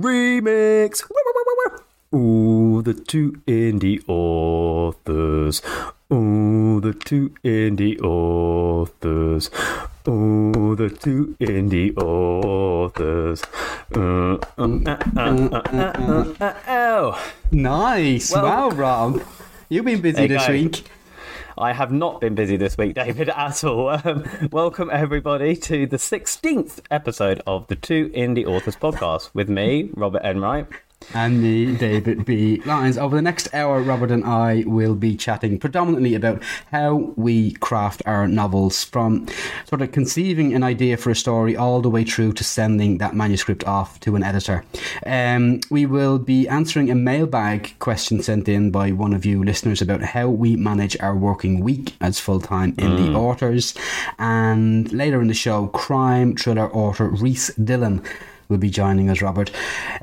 Remix. Ooh, the two indie authors. Oh, the two indie authors. Oh, the two indie authors. Uh, um, uh, uh, uh, uh, uh, oh. Nice. Well- wow, Rob. You've been busy this go. week. I have not been busy this week, David, at all. Um, welcome, everybody, to the 16th episode of the Two Indie Authors podcast with me, Robert Enright. And me, David B. Lyons. Over the next hour, Robert and I will be chatting predominantly about how we craft our novels from sort of conceiving an idea for a story all the way through to sending that manuscript off to an editor. Um, we will be answering a mailbag question sent in by one of you listeners about how we manage our working week as full time indie authors. And later in the show, crime thriller author Rhys Dylan will be joining us, Robert,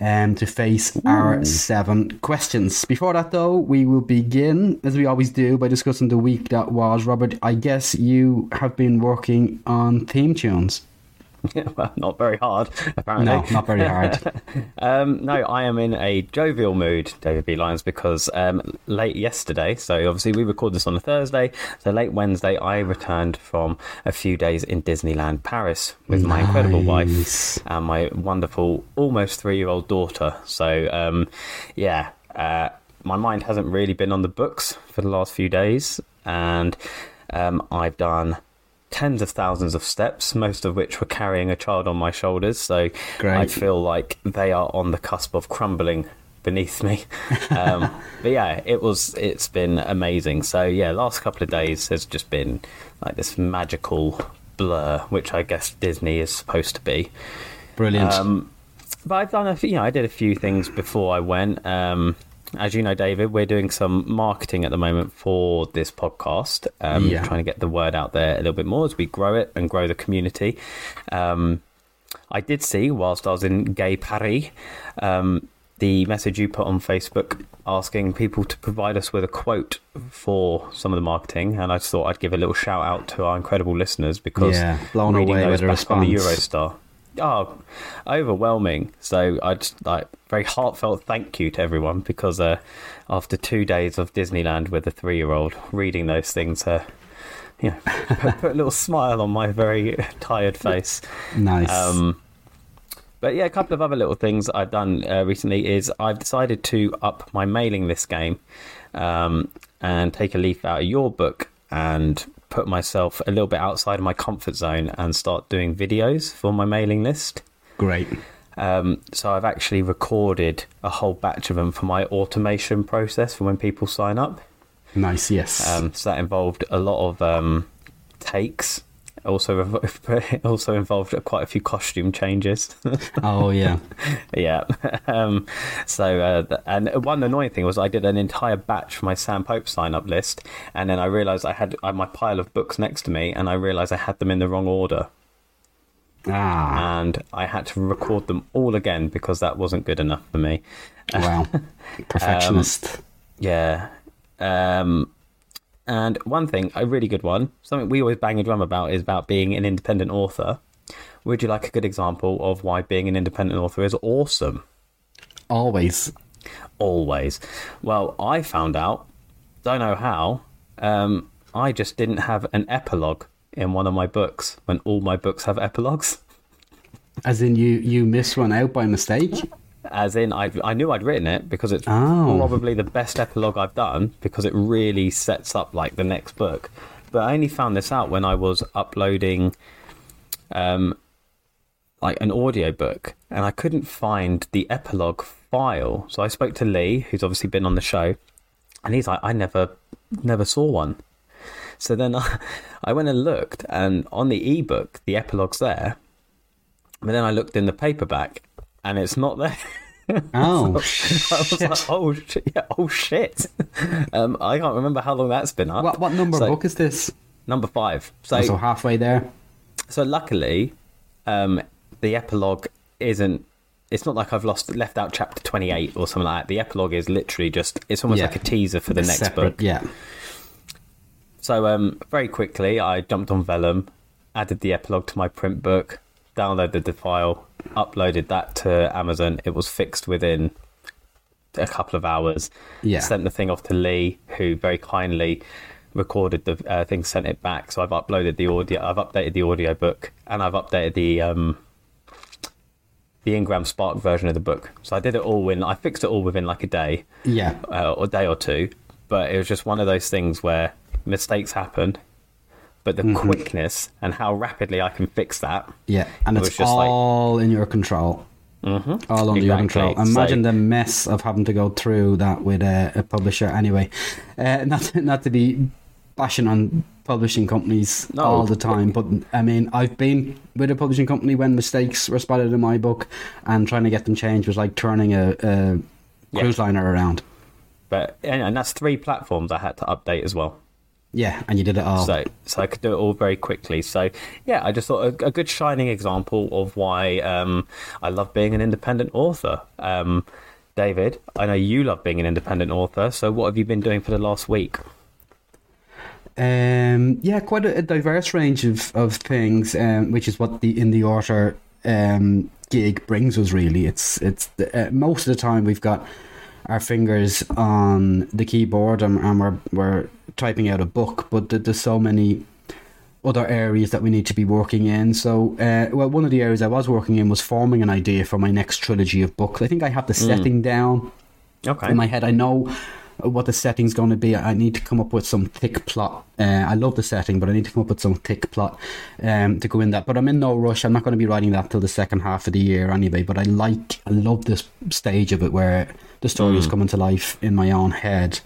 um, to face our seven questions. Before that, though, we will begin, as we always do, by discussing the week that was. Robert, I guess you have been working on theme tunes. well, not very hard, apparently. No, not very hard. Um, no, I am in a jovial mood, David B. Lyons, because um, late yesterday, so obviously we record this on a Thursday, so late Wednesday, I returned from a few days in Disneyland Paris with my incredible wife and my wonderful, almost three year old daughter. So, um, yeah, uh, my mind hasn't really been on the books for the last few days, and um, I've done tens of thousands of steps, most of which were carrying a child on my shoulders. So Great. I feel like they are on the cusp of crumbling beneath me. Um, but yeah, it was. It's been amazing. So yeah, last couple of days has just been like this magical blur, which I guess Disney is supposed to be. Brilliant. Um, but I've done a few, you know, I did a few things before I went. Um, as you know, David, we're doing some marketing at the moment for this podcast, um, Yeah. trying to get the word out there a little bit more as we grow it and grow the community. Um, I did see, whilst I was in Gay Paris, um, the message you put on Facebook asking people to provide us with a quote for some of the marketing, and I just thought I'd give a little shout out to our incredible listeners because Yeah, blown reading away those back on the. Eurostar, oh, overwhelming. So I just like very heartfelt thank you to everyone because uh, after two days of Disneyland with a three-year-old, reading those things, uh, you know, put, put a little smile on my very tired face. nice. Um, but yeah, a couple of other little things I've done uh, recently is I've decided to up my mailing list game um, and take a leaf out of your book and put myself a little bit outside of my comfort zone and start doing videos for my mailing list. Great. Um, so I've actually recorded a whole batch of them for my automation process for when people sign up. Nice, yes. Um, so that involved a lot of um, takes. Also, also involved quite a few costume changes. oh, yeah. yeah. Um, so, uh, and one annoying thing was I did an entire batch for my Sam Pope sign up list, and then I realised I had my pile of books next to me, and I realised I had them in the wrong order, Ah, and I had to record them all again because that wasn't good enough for me. wow. Perfectionist. Yeah. Um, and one thing, a really good one, something we always bang a drum about is about being an independent author. Would you like a good example of why being an independent author is awesome? Always. Always. Well, I found out, don't know how, um, I just didn't have an epilogue in one of my books when all my books have epilogues. As in, you, you missed one out by mistake? As in, I, I knew I'd written it because it's Oh. probably the best epilogue I've done because it really sets up like the next book. But I only found this out when I was uploading, um, like an audio book, and I couldn't find the epilogue file. So I spoke to Lee, who's obviously been on the show, and he's like, "I never, never saw one." So then I, I went and looked, and on the ebook, the epilogue's there. But then I looked in the paperback, and it's not there. Oh, I was like, oh, sh- yeah, oh shit. um, I can't remember how long that's been up. what what number So- book is this? Number five. So, So halfway there. so luckily, um, the epilogue isn't. It's not like I've lost left out chapter twenty eight or something like that. The epilogue is literally just. It's almost Yeah. like a teaser for the next Separate, book. Yeah. So um, very quickly, I jumped on Vellum, added the epilogue to my print book, downloaded the file, uploaded that to Amazon. It was fixed within a couple of hours. Yeah. Sent the thing off to Lee, who very kindly recorded the uh, thing, sent it back. So I've uploaded the audio. I've updated the audio book, and I've updated the um, the Ingram Spark version of the book. So I did it all in. I fixed it all within like a day Yeah. uh, or a day or two, but it was just one of those things where mistakes happen, but the Mm-hmm. quickness and how rapidly I can fix that. Yeah. And It it's just like- all in your control. Mm-hmm. All under your control. Imagine So- the mess of having to go through that with a, a publisher. Anyway, uh, not not to be bashing on publishing companies No. all the time, but I mean, I've been with a publishing company when mistakes were spotted in my book, and trying to get them changed was like turning a, a Yeah. cruise liner around. But and that's three platforms I had to update as well. Yeah, and you did it all. So so I could do it all very quickly. So yeah, I just thought a, a good shining example of why um, I love being an independent author. Um, David, I know you love being an independent author. So what have you been doing for the last week? Um, yeah, quite a, a diverse range of, of things, um, which is what the in the author um, gig brings us. Really, it's it's the, uh, most of the time we've got our fingers on the keyboard and, and we're we're typing out a book, but there- there's so many other areas that we need to be working in. So, uh, well, one of the areas I was working in was forming an idea for my next trilogy of books. I think I have the setting down Okay. in my head. I know what the setting's going to be. I need to come up with some thick plot. Uh, I love the setting, but I need to come up with some thick plot um, to go in that. But I'm in no rush. I'm not going to be writing that till the second half of the year anyway. But I like, I love this stage of it where the story is coming to life in my own head.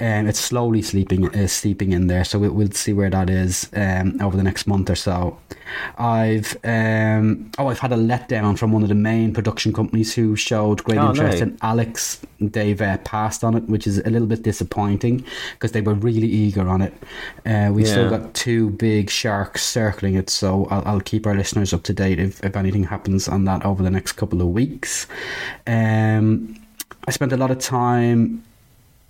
Um, it's slowly sleeping, uh, sleeping in there. So we, we'll see where that is um, over the next month or so. I've um, oh, I've had a letdown from one of the main production companies who showed great Oh, interest no. in Alex. They've uh, passed on it, which is a little bit disappointing because they were really eager on it. Uh, we've still got two big sharks circling it, so I'll, I'll keep our listeners up to date if, if anything happens on that over the next couple of weeks. Um, I spent a lot of time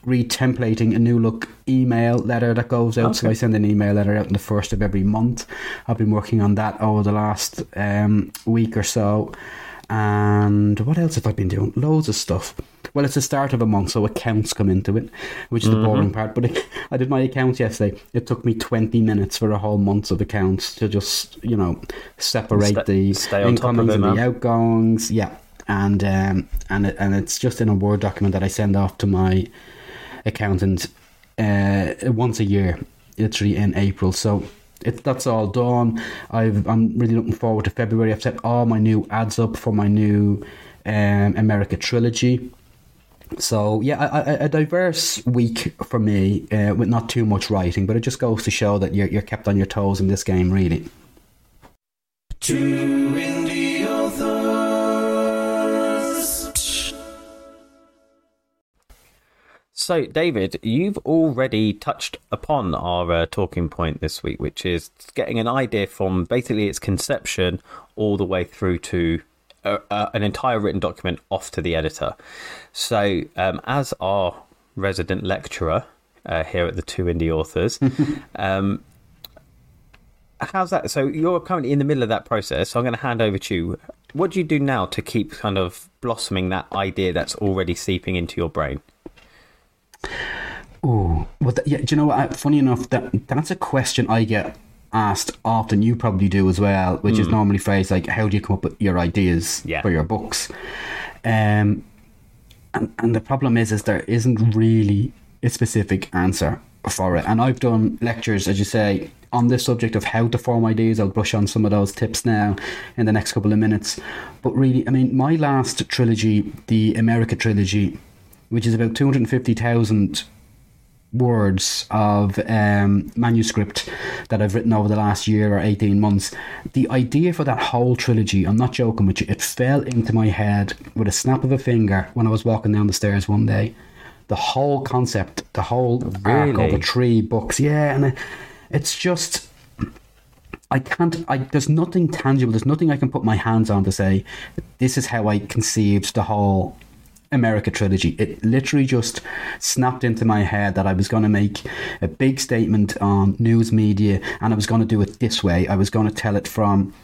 retemplating a new look email letter that goes out. So I send an email letter out on the first of every month. I've been working on that over the last um, week or so. And what else have I been doing? Loads of stuff. Well, it's the start of a month, so accounts come into it, which is the boring part. But it, I did my accounts yesterday. It took me 20 minutes for a whole month of accounts to just, you know, separate Sta- the stay on top of incomings and the outgoings. Yeah. And um, and it, and it's just in a Word document that I send off to my accountant uh, once a year, literally in April. So that's all done. I've, I'm really looking forward to February. I've set all my new ads up for my new um, America trilogy. So yeah, a, a, a diverse week for me uh, with not too much writing, but it just goes to show that you're, you're kept on your toes in this game, really. Two So, David, you've already touched upon our uh, talking point this week, which is getting an idea from basically its conception all the way through to uh, uh, an entire written document off to the editor. So, um, as our resident lecturer uh, here at the Two Indie Authors, um, how's that? So, you're currently in the middle of that process. So, I'm going to hand over to you. What do you do now to keep kind of blossoming that idea that's already seeping into your brain? Oh, well, th- yeah. Do you know what? Funny enough, that that's a question I get asked often. You probably do as well, which is normally phrased like, "How do you come up with your ideas Yeah. for your books?" Um, and and the problem is, is there isn't really a specific answer for it. And I've done lectures, as you say, on this subject of how to form ideas. I'll brush on some of those tips now in the next couple of minutes. But really, I mean, my last trilogy, the America trilogy, which is about two hundred and fifty thousand words of um, manuscript that I've written over the last year or 18 months, the idea for that whole trilogy, I'm not joking with you, it fell into my head with a snap of a finger when I was walking down the stairs one day. The whole concept, the whole arc Really? over three books, yeah, and it's just I can't. I there's nothing tangible. There's nothing I can put my hands on to say this is how I conceived the whole America trilogy. It literally just snapped into my head that I was going to make a big statement on news media, and I was going to do it this way. I was going to tell it from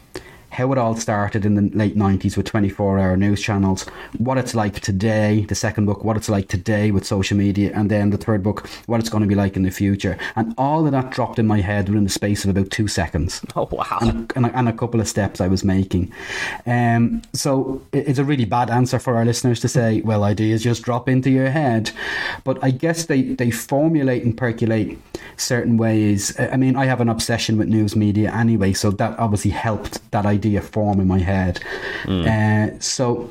how it all started in the late 90s with 24 hour news channels, what it's like today, the second book, what it's like today with social media, and then the third book, what it's going to be like in the future. And all of that dropped in my head within the space of about two seconds Oh wow! and a, and, a, and a couple of steps I was making. Um, so it's a really bad answer for our listeners to say, well, ideas just drop into your head. But I guess they, they formulate and percolate certain ways. I I mean, I have an obsession with news media anyway, so that obviously helped that idea form in my head. Uh, so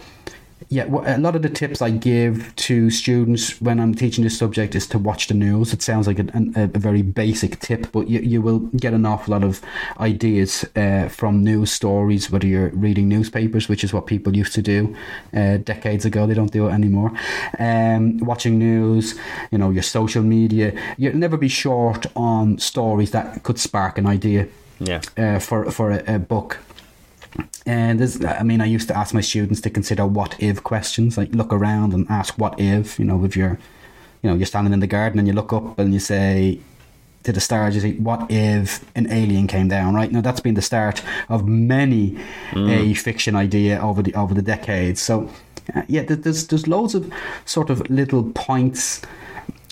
yeah, a lot of the tips I give to students when I'm teaching this subject is to watch the news. It sounds like a, a, a very basic tip, but you, you will get an awful lot of ideas uh, from news stories, whether you're reading newspapers, which is what people used to do uh, decades ago. They don't do it anymore. Um, watching news, you know, your social media. You'll never be short on stories that could spark an idea yeah, uh, for for a, a book. And there's, I mean, I used to ask my students to consider what if questions, like look around and ask what if. You know, if you're, you know, you're standing in the garden and you look up and you say to the stars, you say, "What if an alien came down?" Right now, that's been the start of many a fiction idea over the over the decades. So, uh, yeah, there's there's loads of sort of little points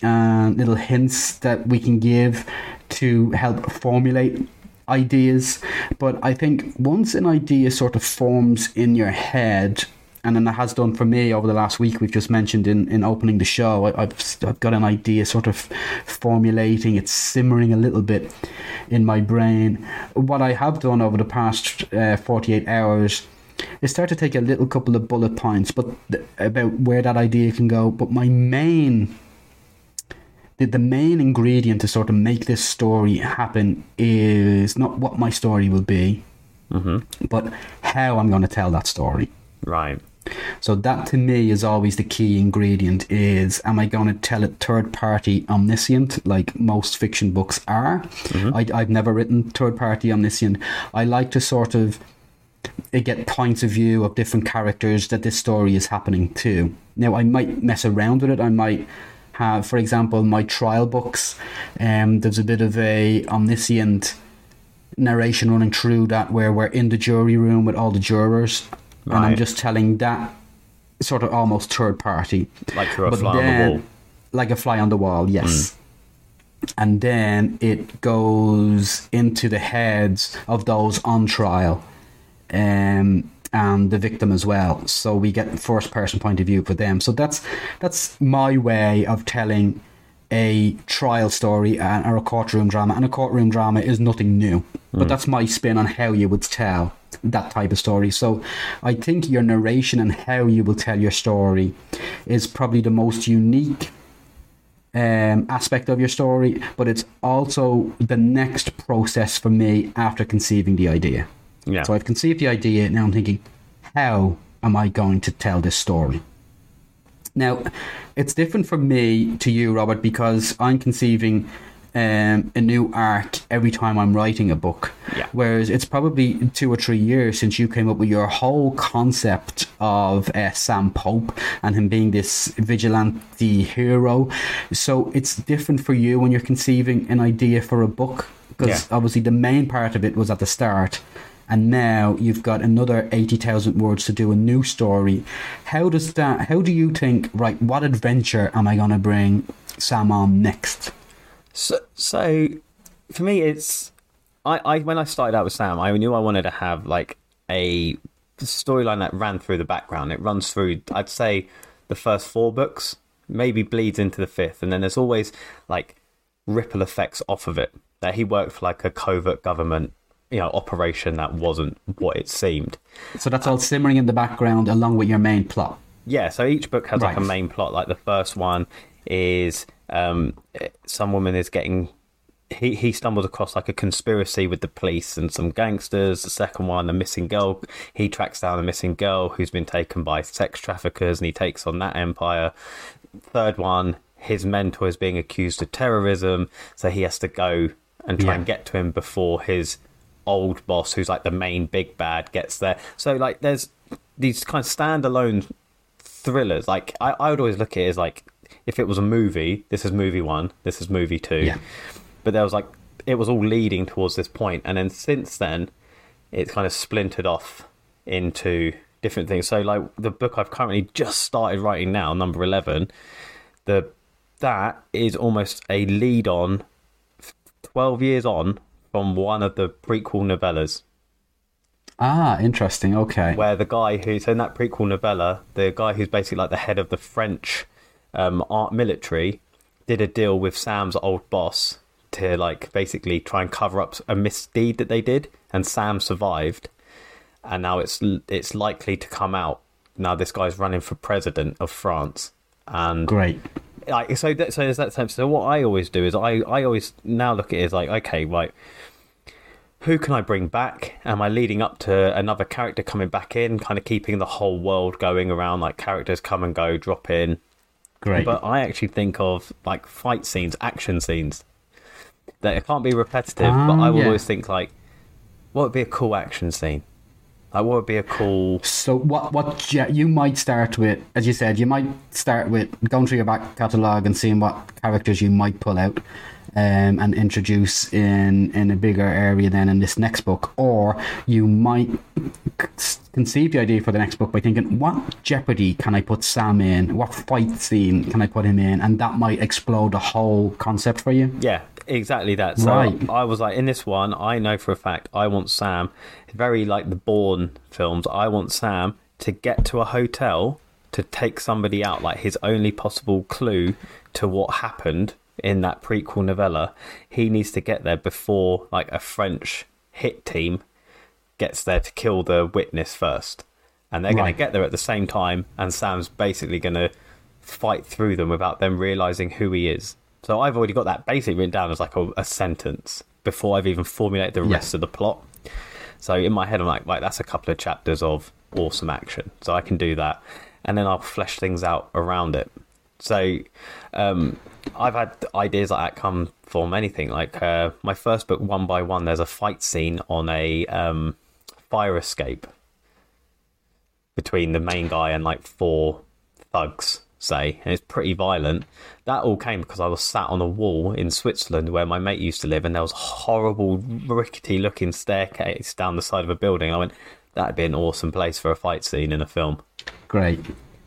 and little hints that we can give to help formulate ideas. But I think once an idea sort of forms in your head, and then it has done for me over the last week, we've just mentioned in, in opening the show, I, I've, I've got an idea sort of formulating, it's simmering a little bit in my brain. What I have done over the past uh, 48 hours is start to take a little couple of bullet points but th- about where that idea can go. But my main the, main ingredient to sort of make this story happen is not what my story will be, but how I'm going to tell that story. right. So that to me is always the key ingredient is am I going to tell it third party omniscient like most fiction books are? I, I've never written third party omniscient. I like to sort of uh, get points of view of different characters that this story is happening to. Now I might mess around with it. I might have, for example, my trial books. Um, there's a bit of a omniscient narration running through that where we're in the jury room with all the jurors and I'm just telling that sort of almost third party. Like you're a But fly on the wall. Like a fly on the wall, yes. And then it goes into the heads of those on trial um, and the victim as well. So we get first person point of view for them. So that's that's my way of telling a trial story and, or a courtroom drama. And a courtroom drama is nothing new, but that's my spin on how you would tell that type of story. So I think your narration and how you will tell your story is probably the most unique um, aspect of your story, but it's also the next process for me after conceiving the idea. Yeah. So I've conceived the idea, now I'm thinking, how am I going to tell this story? Now, it's different for me to you, Robert, because I'm conceiving um, a new arc every time I'm writing a book. Yeah. Whereas it's probably two or three years since you came up with your whole concept of uh, Sam Pope and him being this vigilante hero. So it's different for you when you're conceiving an idea for a book because Yeah. obviously the main part of it was at the start. And now you've got another 80,000 words to do a new story. How does that, how do you think, right, what adventure am I going to bring Sam on next? So, so for me, it's I, I when I started out with Sam, I knew I wanted to have like a storyline that ran through the background. It runs through, I'd say, the first four books, maybe bleeds into the fifth, and then there's always like ripple effects off of it. That he worked for like a covert government, you know, operation that wasn't what it seemed. So that's all simmering in the background along with your main plot. Yeah, so each book has like a main plot. Like the first one is um, some woman is getting he he stumbles across like a conspiracy with the police and some gangsters. The second one, a missing girl. He tracks down a missing girl who's been taken by sex traffickers, and he takes on that empire. Third one, his mentor is being accused of terrorism, so he has to go and try Yeah. and get to him before his old boss, who's like the main big bad, gets there. So like, there's these kind of standalone thrillers. Like I, I would always look at it as like if it was a movie, this is movie one, this is movie two. Yeah. But there was like it was all leading towards this point, and then since then, it's kind of splintered off into different things. So like the book I've currently just started writing now, number eleven, the that is almost a lead on, twelve years on from one of the prequel novellas Ah, interesting. Okay. where the guy who's in that prequel novella, the guy who's basically like the head of the French um, art military, did a deal with Sam's old boss to like basically try and cover up a misdeed that they did, and Sam survived, and now it's it's likely to come out. Now this guy's running for president of France, and Great. Like so that, so there's that so what i always do is i i always now look at it as like okay right who can i bring back am i leading up to another character coming back in kind of keeping the whole world going around like characters come and go drop in Great. but i actually think of like fight scenes action scenes that it can't be repetitive but Ah, i will yeah. always think like what would be a cool action scene like what would be a cool So what what ge- you might start with, as you said, you might start with going through your back catalogue and seeing what characters you might pull out um, and introduce in in a bigger area than in this next book, or you might conceive the idea for the next book by thinking, what jeopardy can I put Sam in? What fight scene can I put him in? And that might explode the whole concept for you. Yeah, exactly that. So Right. I was like, in this one, I know for a fact I want Sam, very like the Bourne films, I want Sam to get to a hotel to take somebody out, like his only possible clue to what happened in that prequel novella. He needs to get there before like a French hit team gets there to kill the witness first. And they're going to get there at the same time, and Sam's basically going to fight through them without them realizing who he is. So I've already got that basically written down as like a, a sentence before I've even formulated the Yeah. rest of the plot. So in my head, I'm like, right, that's a couple of chapters of awesome action. So I can do that. And then I'll flesh things out around it. So um, I've had ideas like that come from anything. Like uh, my first book, One by One, there's a fight scene on a um, fire escape between the main guy and like four thugs, say, and it's pretty violent. That all came because I was sat on a wall in Switzerland where my mate used to live, and there was a horrible, rickety looking staircase down the side of a building. I went, that'd be an awesome place for a fight scene in a film. Great.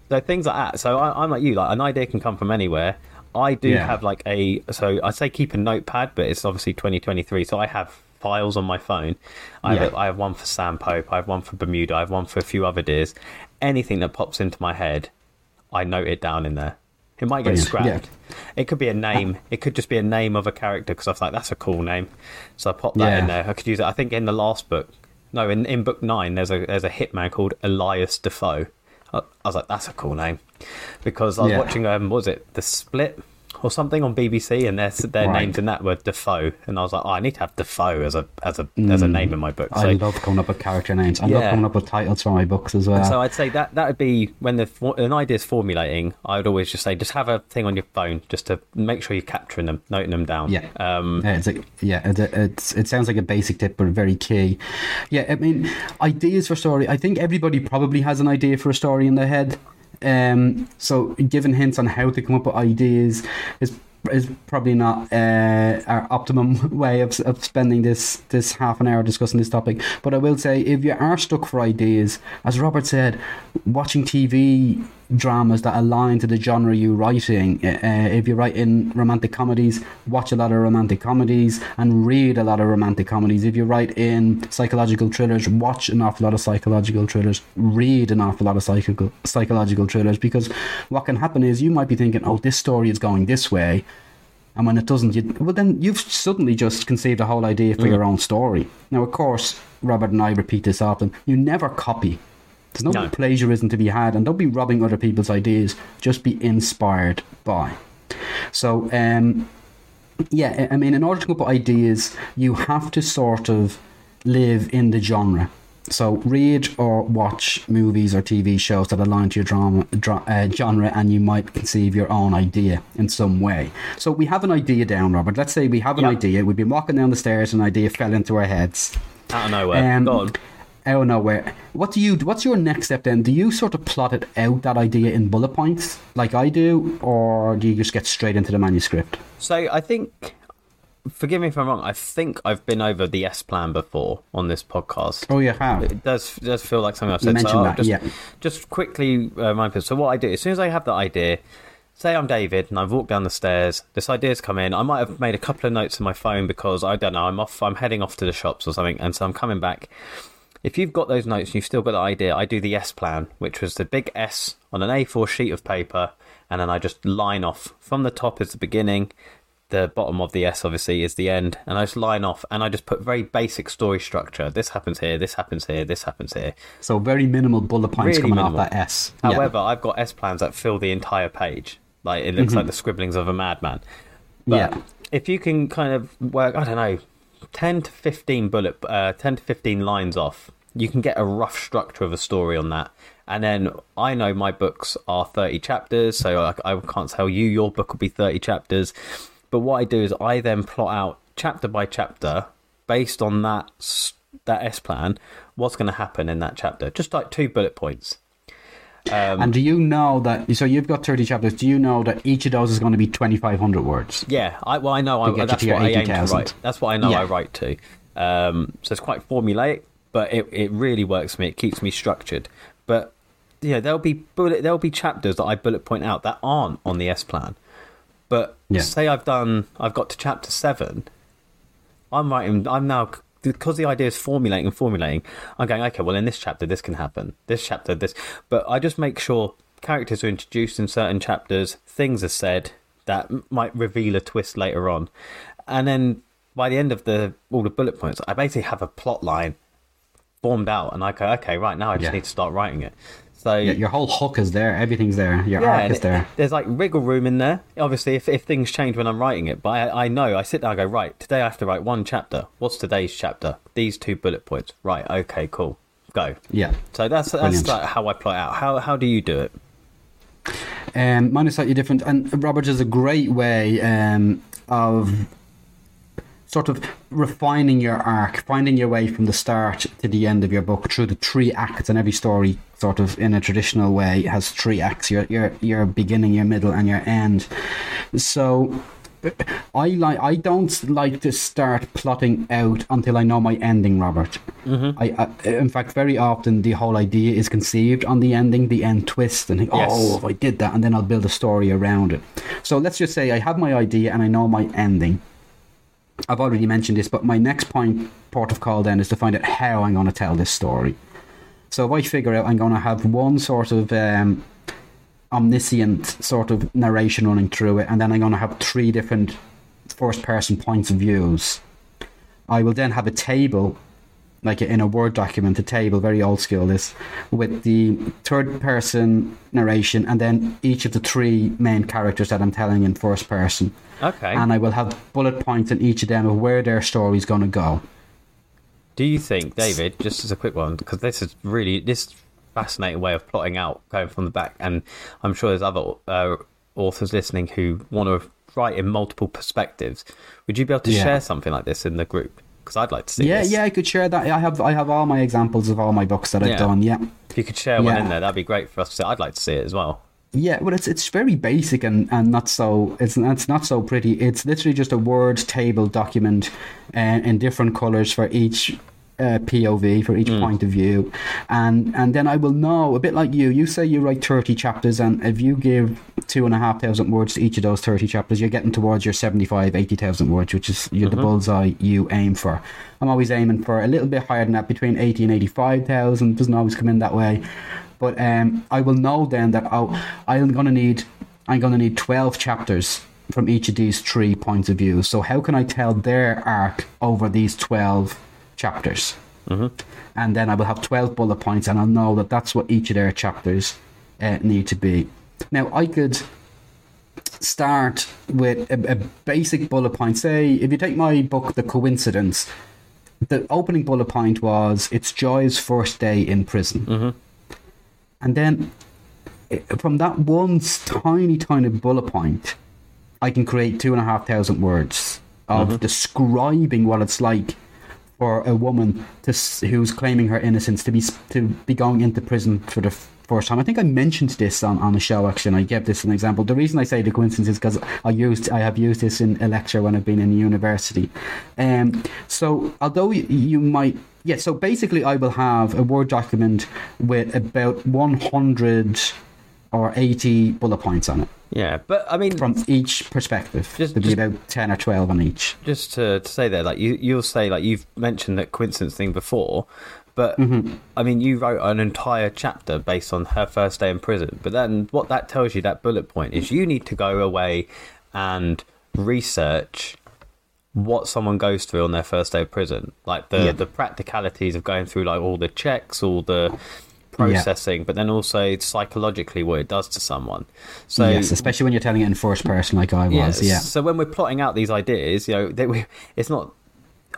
So things like that. So I, I'm like you, like an idea can come from anywhere. I do Yeah. have like a so I say keep a notepad, but it's obviously 2023, so I have files on my phone. I have, I have one for Sam Pope, I have one for Bermuda, I have one for a few other deers. Anything that pops into my head, I note it down in there. It might get scrapped. It could be a name. It could just be a name of a character because I was like, that's a cool name. So I pop that in there. I could use it. I think in the last book, no, in, in book nine, there's a there's a hitman called Elias Defoe. I, I was like, that's a cool name because I was Yeah. watching um, what was it the Split or something on BBC, and their their Right. names in that were Defoe, and I was like, oh, I need to have Defoe as a as a as a name in my book. So, I love coming up with character names. I love coming up with titles for my books as well. so I'd say that that would be when the an idea's formulating. I would always just say just have a thing on your phone just to make sure you're capturing them, noting them down. Yeah. Um, Yeah, it's a, yeah, it's, a, it's it sounds like a basic tip, but very key. Yeah, I mean, ideas for story. I think everybody probably has an idea for a story in their head. Um, so giving hints on how to come up with ideas is is probably not uh, our optimum way of, of spending this this half an hour discussing this topic. But I will say, if you are stuck for ideas, as Robert said, watching TV dramas that align to the genre you're writing. Uh, if you write in romantic comedies, watch a lot of romantic comedies and read a lot of romantic comedies. If you write in psychological thrillers, watch an awful lot of psychological thrillers. Read an awful lot of psychical, psychological thrillers because what can happen is you might be thinking, oh, this story is going this way. And when it doesn't, you, well, then you've suddenly just conceived a whole idea for your own story. Now, of course, Robert and I repeat this often you never copy. There's no, No. plagiarism to be had, and don't be robbing other people's ideas. Just be inspired by. So, um, yeah, I mean, in order to come up with ideas, you have to sort of live in the genre. So, read or watch movies or TV shows that align to your drama dra- uh, genre, and you might conceive your own idea in some way. So, we have an idea down, Robert. Let's say we have an Yeah. idea. We've been walking down the stairs, and an idea fell into our heads Out of nowhere. Um. Out of nowhere. What do you? What's your next step then? Do you sort of plot it out that idea in bullet points like I do, or do you just get straight into the manuscript? So I think, forgive me if I'm wrong. I think I've been over the S plan before on this podcast. Oh, you have. It does does feel like something I've You said. mentioned so that, just, yeah. Just quickly uh, remind people. So what I do as soon as I have that idea, say I'm David and I've walked down the stairs. This idea's come in. I might have made a couple of notes in my phone because I don't know. I'm off. I'm heading off to the shops or something, and so I'm coming back. If you've got those notes and you've still got the idea, I do the S plan, which was the big S on an A4 sheet of paper, and then I just line off from the top is the beginning, the bottom of the S obviously is the end, and I just line off and I just put very basic story structure. This happens here, this happens here, this happens here. So very minimal bullet points Really coming minimal. off that S. Yeah. However, I've got S plans that fill the entire page. Like it looks like the scribblings of a madman. But Mm-hmm. Yeah. if you can kind of work, I don't know, ten to fifteen bullet, uh, ten to fifteen lines off, you can get a rough structure of a story on that. And then I know my books are thirty chapters, so I, I can't tell you your book will be thirty chapters. But what I do is I then plot out chapter by chapter based on that that S plan, what's going to happen in that chapter, just like two bullet points. Um, and do you know that? So you've got thirty chapters. Do you know that each of those is going to be twenty five hundred words? Yeah, I, well, I know I, that's what I aim to write. That's what I know Yeah. I write to. Um, so it's quite formulaic, but it, it really works for me. It keeps me structured. But know, there'll be bullet, there'll be chapters that I bullet point out that aren't on the S plan. But Yeah. say I've done, I've got to chapter seven. I'm writing. I'm now because the idea is formulating and formulating. I'm going okay. Well, in this chapter, this can happen. This chapter, this. But I just make sure characters are introduced in certain chapters. Things are said that might reveal a twist later on, and then by the end of the all the bullet points, I basically have a plot line formed out, and I go okay. Right now, I just Yeah. need to start writing it. So Yeah, your whole hook is there. Everything's there. Your yeah, arc is it- there. There's like wriggle room in there. Obviously, if, if things change when I'm writing it, but I, I know I sit there. I go right. Today I have to write one chapter. What's today's chapter? These two bullet points. Right. Okay. Cool. Go. Yeah. So that's that's Brilliant. like how I plot out. How how do you do it? Um, mine is slightly different, and Robert is a great way um, of sort of refining your arc, finding your way from the start to the end of your book through the three acts. And every story, sort of in a traditional way, has three acts: your your your beginning, your middle, and your end. So. I like. I don't like to start plotting out until I know my ending, Robert. Mm-hmm. I, I, in fact, very often the whole idea is conceived on the ending, the end twist, and think, Yes. oh, if I did that, and then I'll build a story around it. So let's just say I have my idea and I know my ending. I've already mentioned this, but my next point, port of call, then is to find out how I'm going to tell this story. So if I figure out I'm going to have one sort of um, omniscient sort of narration running through it, and then I'm going to have three different first person points of views. I will then have a table, like in a Word document, a table, very old school this, with the third person narration, and then each of the three main characters that I'm telling in first person. Okay. And I will have bullet points in each of them of where their story is going to go. do you think, David? Just as a quick one, because this is really this fascinating way of plotting out, going from the back, and I'm sure there's other uh, authors listening who want to write in multiple perspectives. Would you be able to Yeah. share something like this in the group? Because I'd like to see Yeah, this. yeah, I could share that. I have I have all my examples of all my books that I've Yeah. done. Yeah. If you could share one Yeah. in there, that'd be great for us to see. I'd like to see it as well. Yeah, well, it's it's very basic and, and not so it's it's not so pretty. It's literally just a word table document, uh, in different colors for each uh, POV for each point of view, and and then I will know a bit like you. You say you write thirty chapters, and if you give two and a half thousand words to each of those thirty chapters, you're getting towards your 75, 80,000 words, which is you're the bullseye you aim for. I'm always aiming for a little bit higher than that, between eighty and eighty-five thousand. Doesn't always come in that way. But um, I will know then that I'll, I'm gonna need I'm gonna need twelve chapters from each of these three points of view. So how can I tell their arc over these twelve chapters? Mm-hmm. And then I will have twelve bullet points, and I'll know that that's what each of their chapters uh, need to be. Now I could start with a, a basic bullet point. Say, if you take my book, The Coincidence, the opening bullet point was it's Joy's first day in prison. And then eh, from that one tiny, tiny bullet point, I can create two and a half thousand words of describing what it's like for a woman to who's claiming her innocence to be to be going into prison for the first time. I think I mentioned this on, on the show actually. And I gave this an example. The reason I say the coincidence is because I used I have used this in a lecture when I've been in university. Um, so although you, you might yeah, so basically I will have a word document with about one hundred or eighty bullet points on it Yeah, but I mean, from each perspective. Just- There'll be just- about ten or twelve on each. just to, to say there, like you, you'll say like you've mentioned that coincidence thing before, but mm-hmm. I mean you wrote an entire chapter based on her first day in prison. But then what that tells you, that bullet point, is you need to go away and research what someone goes through on their first day of prison, like the Yeah. the practicalities of going through like all the checks, all the processing, but then also psychologically what it does to someone. So yes, especially when you're telling it in first person, like I was. Yeah. So when we're plotting out these ideas, you know, that we, it's not.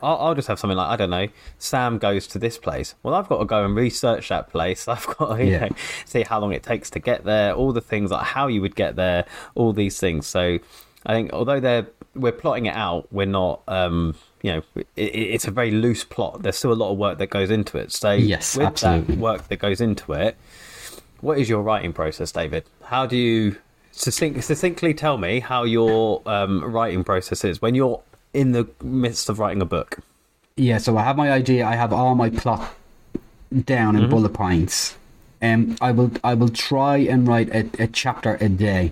I'll, I'll just have something like I don't know. Sam goes to this place. Well, I've got to go and research that place. I've got to you Yeah. know, see how long it takes to get there. All the things like how you would get there. All these things. So I think although they're we're plotting it out, we're not. um you know, it, it- it's a very loose plot. There's still a lot of work that goes into it. So Yes, with absolutely. that work that goes into it, what is your writing process, David? How do you succinct, succinctly tell me how your um, writing process is when you're in the midst of writing a book? Yeah, so I have my idea. I have all my plot down in bullet points. Um, I will I will try and write a, a chapter a day.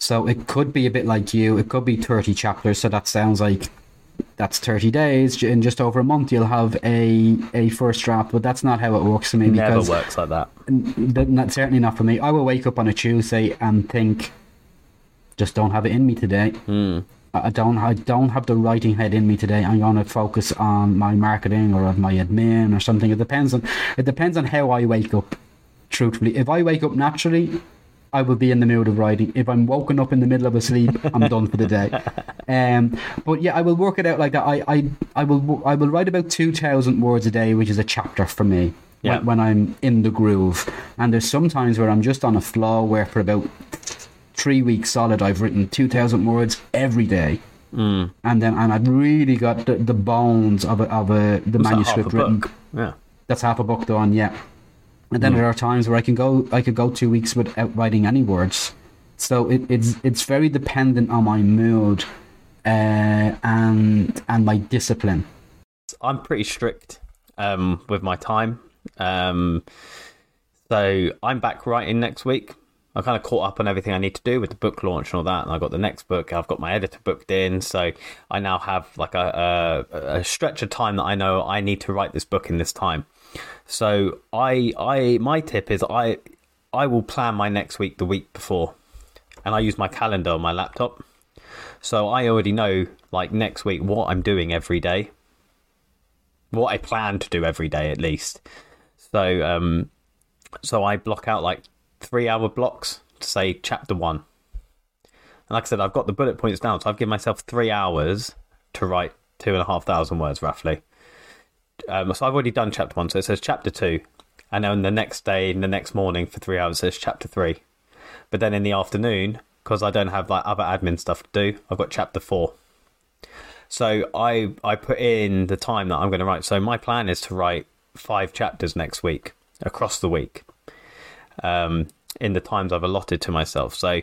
So it could be a bit like you. It could be thirty chapters. So that sounds like that's thirty days. In just over a month, you'll have a a first draft. But that's not how it works for me Never because works like that. Th- not certainly not for me. I will wake up on a Tuesday and think, just don't have it in me today. Hmm. I I don't. I don't have the writing head in me today. I'm going to focus on my marketing or on my admin or something. It depends on. It depends on how I wake up. Truthfully, if I wake up naturally, I will be in the mood of writing. If I'm woken up in the middle of a sleep, I'm done for the day. Um, but yeah, I will work it out like that. I, I, I will. I will write about two thousand words a day, which is a chapter for me Yeah. when, when I'm in the groove. And there's some times where I'm just on a flow where for about three weeks solid I've written 2,000 words every day. Mm. And then and I've really got the, the bones of a, of a, the It's like half manuscript a written. book. Yeah. That's half a book done, yeah. And then there are times where I can go I could go two weeks without writing any words. So it, it's it's very dependent on my mood uh, and and my discipline. I'm pretty strict um, with my time. Um, so I'm back writing next week. I kind of caught up on everything I need to do with the book launch and all that, and I got the next book. I've got my editor booked in, so I now have like a, a, a stretch of time that I know I need to write this book in this time. So I, I, my tip is I, I will plan my next week the week before, and I use my calendar on my laptop. So I already know like next week what I'm doing every day what I plan to do every day at least. So um so I block out like three hour blocks to say chapter one. And like I said, I've got the bullet points down, so I've given myself three hours to write two and a half thousand words roughly. Um, so I've already done chapter one, so it says chapter two, and then the next day, the next morning for three hours, it says chapter three. But then in the afternoon, because I don't have like other admin stuff to do, I've got chapter four. So I I put in the time that I'm going to write. So my plan is to write five chapters next week across the week, um, in the times I've allotted to myself. So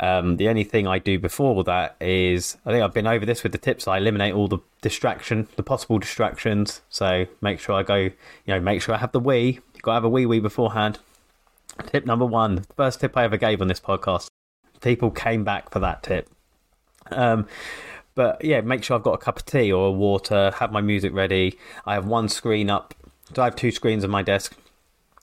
um, the only thing I do before that is I think I've been over this with the tips. I eliminate all the distraction, the possible distractions. So make sure I go, you know, make sure I have the wee. You've got to have a wee wee beforehand. Tip number one, the first tip I ever gave on this podcast. People came back for that tip. Um, but yeah, make sure I've got a cup of tea or a water, have my music ready. I have one screen up. So I have two screens on my desk.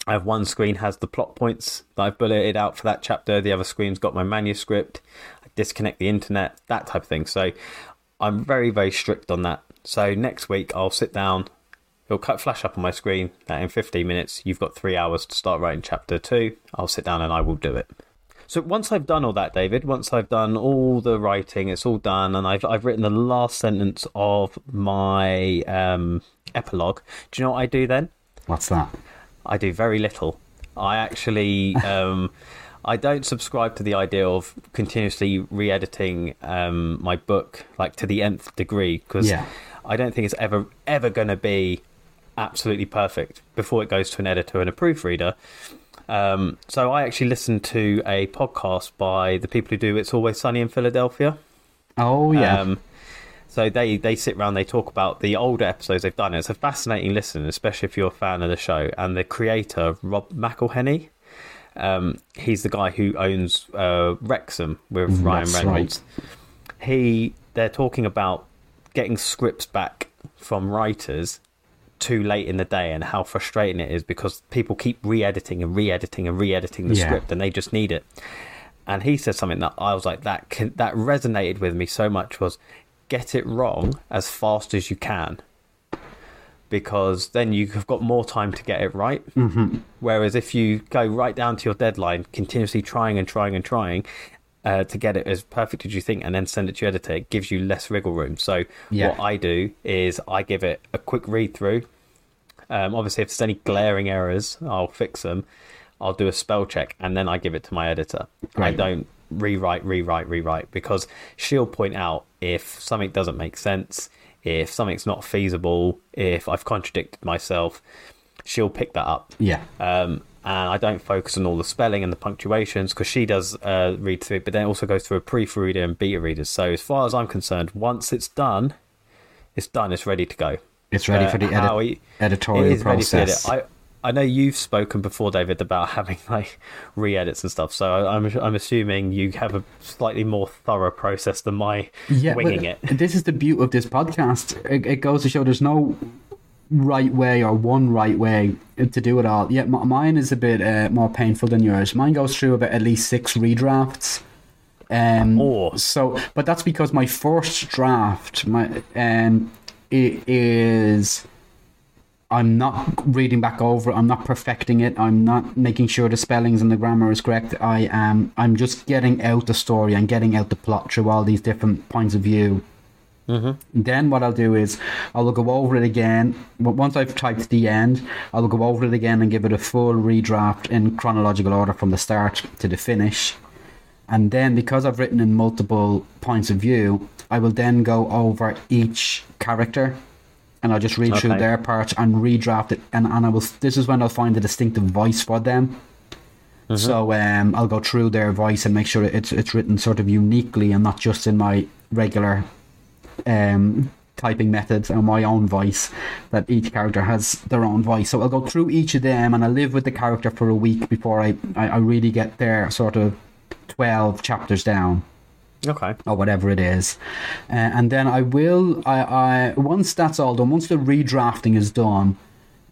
I have one screen has the plot points that I've bulleted out for that chapter. The other screen's got my manuscript. I disconnect the internet, that type of thing. So I'm very, very strict on that. So next week I'll sit down. It'll cut flash up on my screen that in 15 minutes you've got three hours to start writing chapter two. I'll sit down and I will do it. So once I've done all that, David, once I've done all the writing, it's all done, and I've I've written the last sentence of my um, epilogue. Do you know what I do then? What's that? I do very little. I actually um, I don't subscribe to the idea of continuously re-editing um, my book like to the nth degree because Yeah. I don't think it's ever ever going to be absolutely perfect before it goes to an editor and a proofreader. Um, so I actually listened to a podcast by the people who do It's Always Sunny in Philadelphia. Oh yeah. Um, so they they sit around, they talk about the older episodes they've done. It's a fascinating listen, especially if you're a fan of the show. And the creator Rob McElhenney, um, he's the guy who owns uh, Wrexham with Ryan Mm, that's Reynolds. He they're talking about getting scripts back from writers too late in the day and how frustrating it is because people keep re-editing and re-editing and re-editing the Yeah. script and they just need it and he said something that I was like that can, that resonated with me so much was get it wrong as fast as you can because then you've got more time to get it right mm-hmm. whereas if you go right down to your deadline continuously trying and trying and trying uh, to get it as perfect as you think and then send it to your editor it gives you less wriggle room so Yeah. what I do is I give it a quick read through um, obviously, if there's any glaring errors, I'll fix them. I'll do a spell check and then I give it to my editor. I don't rewrite, rewrite, rewrite because she'll point out if something doesn't make sense, if something's not feasible, if I've contradicted myself. She'll pick that up. yeah. Um, and I don't focus on all the spelling and the punctuations because she does uh, read through it, but then also goes through a proofreader and beta readers. So, as far as I'm concerned, once it's done, it's done, it's ready to go. It's ready Uh, for the edit- he- editorial it is ready for process. edit. I know you've spoken before, David, about having like re-edits and stuff. So I- I'm I'm assuming you have a slightly more thorough process than my winging it. This is the beauty of this podcast. It, it goes to show there's no right way or one right way to do it all. Yeah, mine is a bit uh, more painful than yours. Mine goes through about at least six redrafts. Um, Oh. so, but that's because my first draft, my um, it is. I'm not reading back over it. I'm not perfecting it. I'm not making sure the spellings and the grammar is correct. I am. I'm just getting out the story and getting out the plot through all these different points of view. Mm-hmm. Then what I'll do is I will go over it again. Once I've typed the end, I will go over it again and give it a full redraft in chronological order from the start to the finish. And then because I've written in multiple points of view, I will then go over each character and I'll just read through their parts and redraft it and, and I will this is when I'll find a distinctive voice for them. So um, I'll go through their voice and make sure it's it's written sort of uniquely and not just in my regular um, typing methods and my own voice. That each character has their own voice. So I'll go through each of them and I live with the character for a week before I, I, I really get their sort of twelve chapters down Okay. or whatever it is. Uh, and then I will, I, I once that's all done, once the redrafting is done,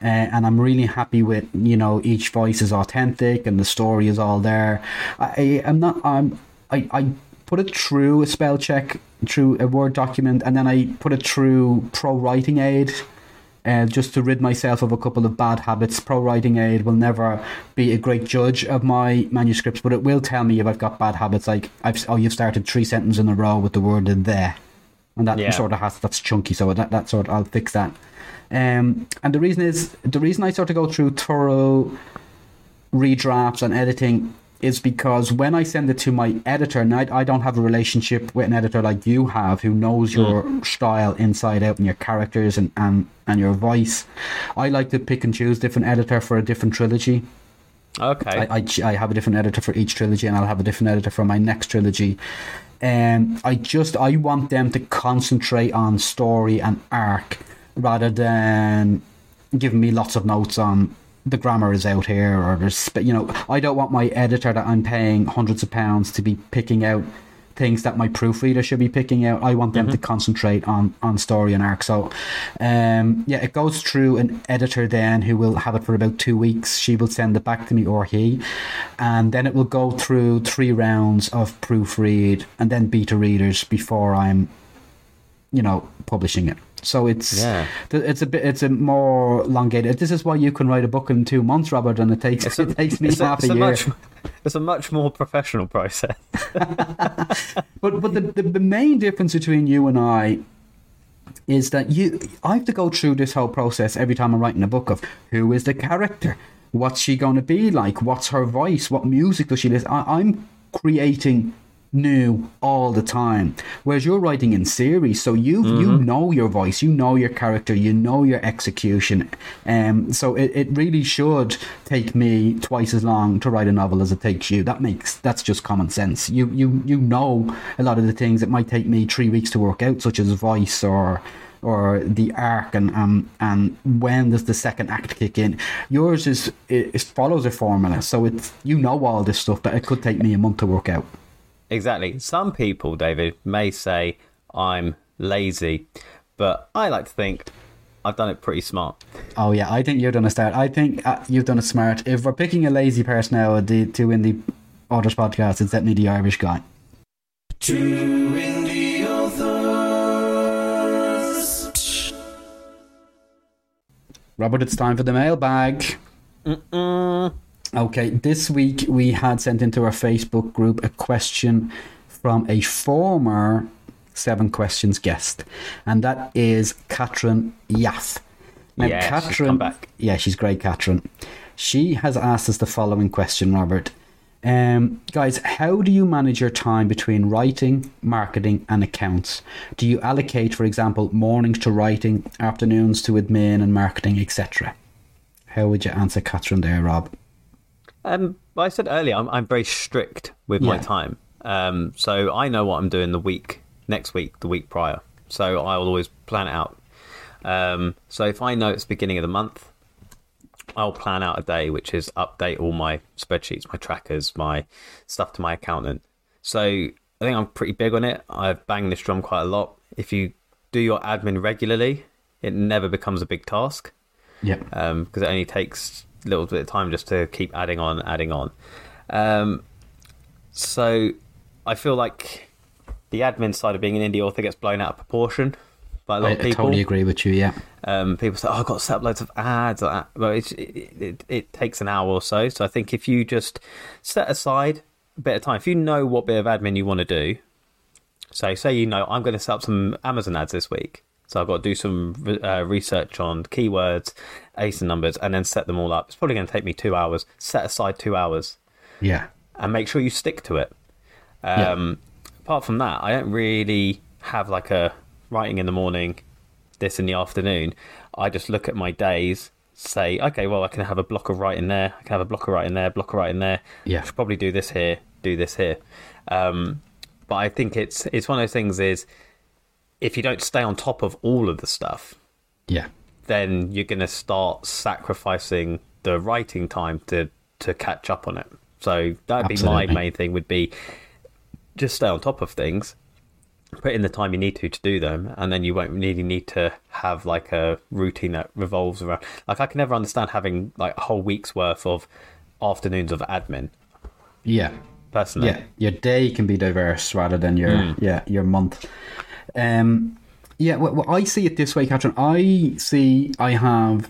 uh, and I'm really happy with, you know, each voice is authentic and the story is all there. I, am not, I'm, I, I put it through a spell check through a Word document, and then I put it through Pro Writing Aid. Uh, just to rid myself of a couple of bad habits. Pro Writing Aid will never be a great judge of my manuscripts, but it will tell me if I've got bad habits. Like, I've, oh, you've started three sentences in a row with the word in there, and that Yeah. sort of has that's chunky. So that that sort I'll fix that. Um, and the reason is the reason I sort of go through thorough redrafts and editing is because when I send it to my editor, and I, I don't have a relationship with an editor like you have, who knows your style inside out and your characters and, and, and your voice, I like to pick and choose different editor for a different trilogy. Okay. I, I, I have a different editor for each trilogy, and I'll have a different editor for my next trilogy. Um, I just I want them to concentrate on story and arc rather than giving me lots of notes on the grammar is out here or there's you know I don't want my editor that I'm paying hundreds of pounds to be picking out things that my proofreader should be picking out. I want them to concentrate on on story and arc. So, um, yeah, it goes through an editor then who will have it for about two weeks. She will send it back to me or he, and then it will go through three rounds of proofread and then beta readers before I'm, you know, publishing it. So it's Yeah. it's a bit it's a more elongated. This is why you can write a book in two months, Robert, and it takes It's a, it takes me it's half a, a year. much, it's a much more professional process. But but the, the the main difference between you and I is that you I have to go through this whole process every time I'm writing a book of who is the character, what's she going to be like, what's her voice, what music does she listen. I, I'm creating new all the time, whereas you're writing in series, so you you know your voice, you know your character, you know your execution, um. So it, it really should take me twice as long to write a novel as it takes you. That makes that's just common sense. You you you know a lot of the things that might take me three weeks to work out, such as voice or or the arc and um and when does the second act kick in yours is it, it follows a formula so it's you know all this stuff but it could take me a month to work out Exactly. Some people, David, may say I'm lazy, but I like to think I've done it pretty smart. oh yeah i think you've done a start i think uh, you've done it smart if we're picking a lazy person now the, to win the Otters podcast it's definitely the irish guy To win the authors. robert it's time for the mailbag Okay, this week we had sent into our Facebook group a question from a former Seven Questions guest, and that is Katrin Yaff. Now, Yeah, she's come back. yeah, she's great, Katrin. She has asked us the following question, Robert. Um, guys, how do you manage your time between writing, marketing, and accounts? Do you allocate, for example, mornings to writing, afternoons to admin and marketing, etc.? How would you answer Katrin there, Rob? Um, I said earlier, I'm, I'm very strict with my time. Um, so I know what I'm doing the week, next week, the week prior. So I'll always plan it out. Um, so if I know it's beginning of the month, I'll plan out a day, which is update all my spreadsheets, my trackers, my stuff to my accountant. So I think I'm pretty big on it. I've banged this drum quite a lot. If you do your admin regularly, it never becomes a big task Yeah. because it only takes little bit of time just to keep adding on, adding on. Um, so I feel like the admin side of being an indie author gets blown out of proportion by a lot I, of people. I totally agree with you. Yeah. Um, people say, "Oh, I've got to set up loads of ads." Well, it, it, it takes an hour or so. So I think if you just set aside a bit of time, if you know what bit of admin you want to do, so say you know I'm going to set up some Amazon ads this week, so I've got to do some uh, research on keywords, ASIN numbers, and then set them all up. It's probably going to take me two hours. Set aside two hours Yeah. and make sure you stick to it. Um, Apart from that, I don't really have like a writing in the morning, this in the afternoon. I just look at my days, say, okay, well, I can have a block of writing there, I can have a block of writing there, block of writing there. Yeah. I should probably do this here, do this here. Um, but I think it's it's one of those things is if you don't stay on top of all of the stuff, Yeah. then you're going to start sacrificing the writing time to to catch up on it. So that'd be my main thing. Would be just stay on top of things, put in the time you need to to do them, and then you won't really need to have like a routine that revolves around. Like I can never understand having like a whole week's worth of afternoons of admin. Yeah. Personally, Yeah. Your day can be diverse rather than your Hmm. yeah your month. Um. Yeah. Well, well, I see it this way, Catherine. I see. I have.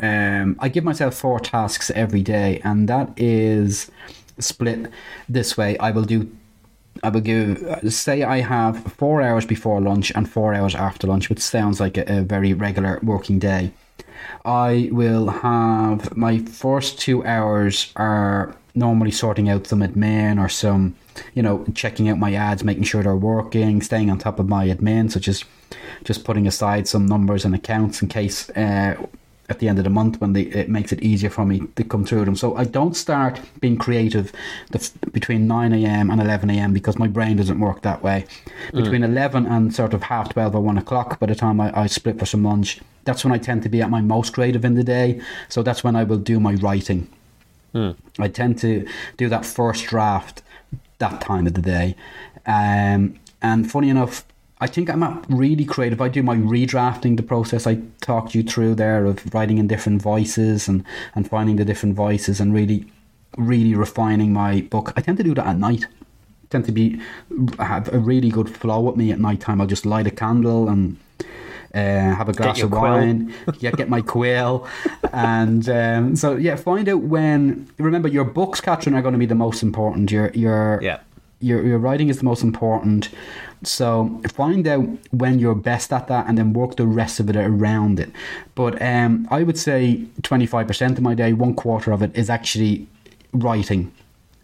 Um. I give myself four tasks every day, and that is split this way. I will do I will give, say, I have four hours before lunch and four hours after lunch, which sounds like a, a very regular working day. I will have my first two hours are normally sorting out some admin or some, you know, checking out my ads, making sure they're working, staying on top of my admin, such as just putting aside some numbers and accounts in case uh, at the end of the month when they, it makes it easier for me to come through them. So I don't start being creative the, between 9 a.m. and 11 a.m. because my brain doesn't work that way. Between 11 and sort of half 12 or 1 o'clock, by the time I, I split for some lunch, that's when I tend to be at my most creative in the day. So that's when I will do my writing. I tend to do that first draft that time of the day. Um, and funny enough, I think I'm not really creative. I do my redrafting, the process I talked you through there of writing in different voices and, and finding the different voices and really, really refining my book. I tend to do that at night. tend to be have a really good flow with me at night time. I'll just light a candle and uh, have a glass of wine, yeah, get my quill, and um, so yeah, find out when. Remember, your books, Catherine, are going to be the most important. Your your Yeah. your your writing is the most important. So find out when you're best at that, and then work the rest of it around it. But um, I would say twenty five percent of my day, one quarter of it, is actually writing.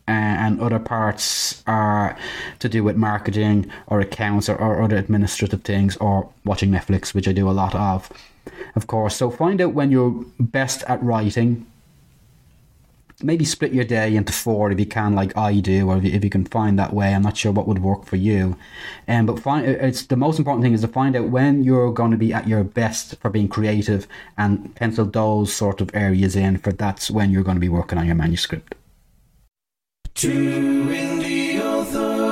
Uh, and other parts are to do with marketing or accounts or, or other administrative things or watching Netflix, which I do a lot of, of course. So find out when you're best at writing, maybe split your day into four if you can, like I do, or if you, if you can find that way. I'm not sure what would work for you, um, but find it's the most important thing is to find out when you're going to be at your best for being creative and pencil those sort of areas in. For that's when you're going to be working on your manuscript. Two indie authors.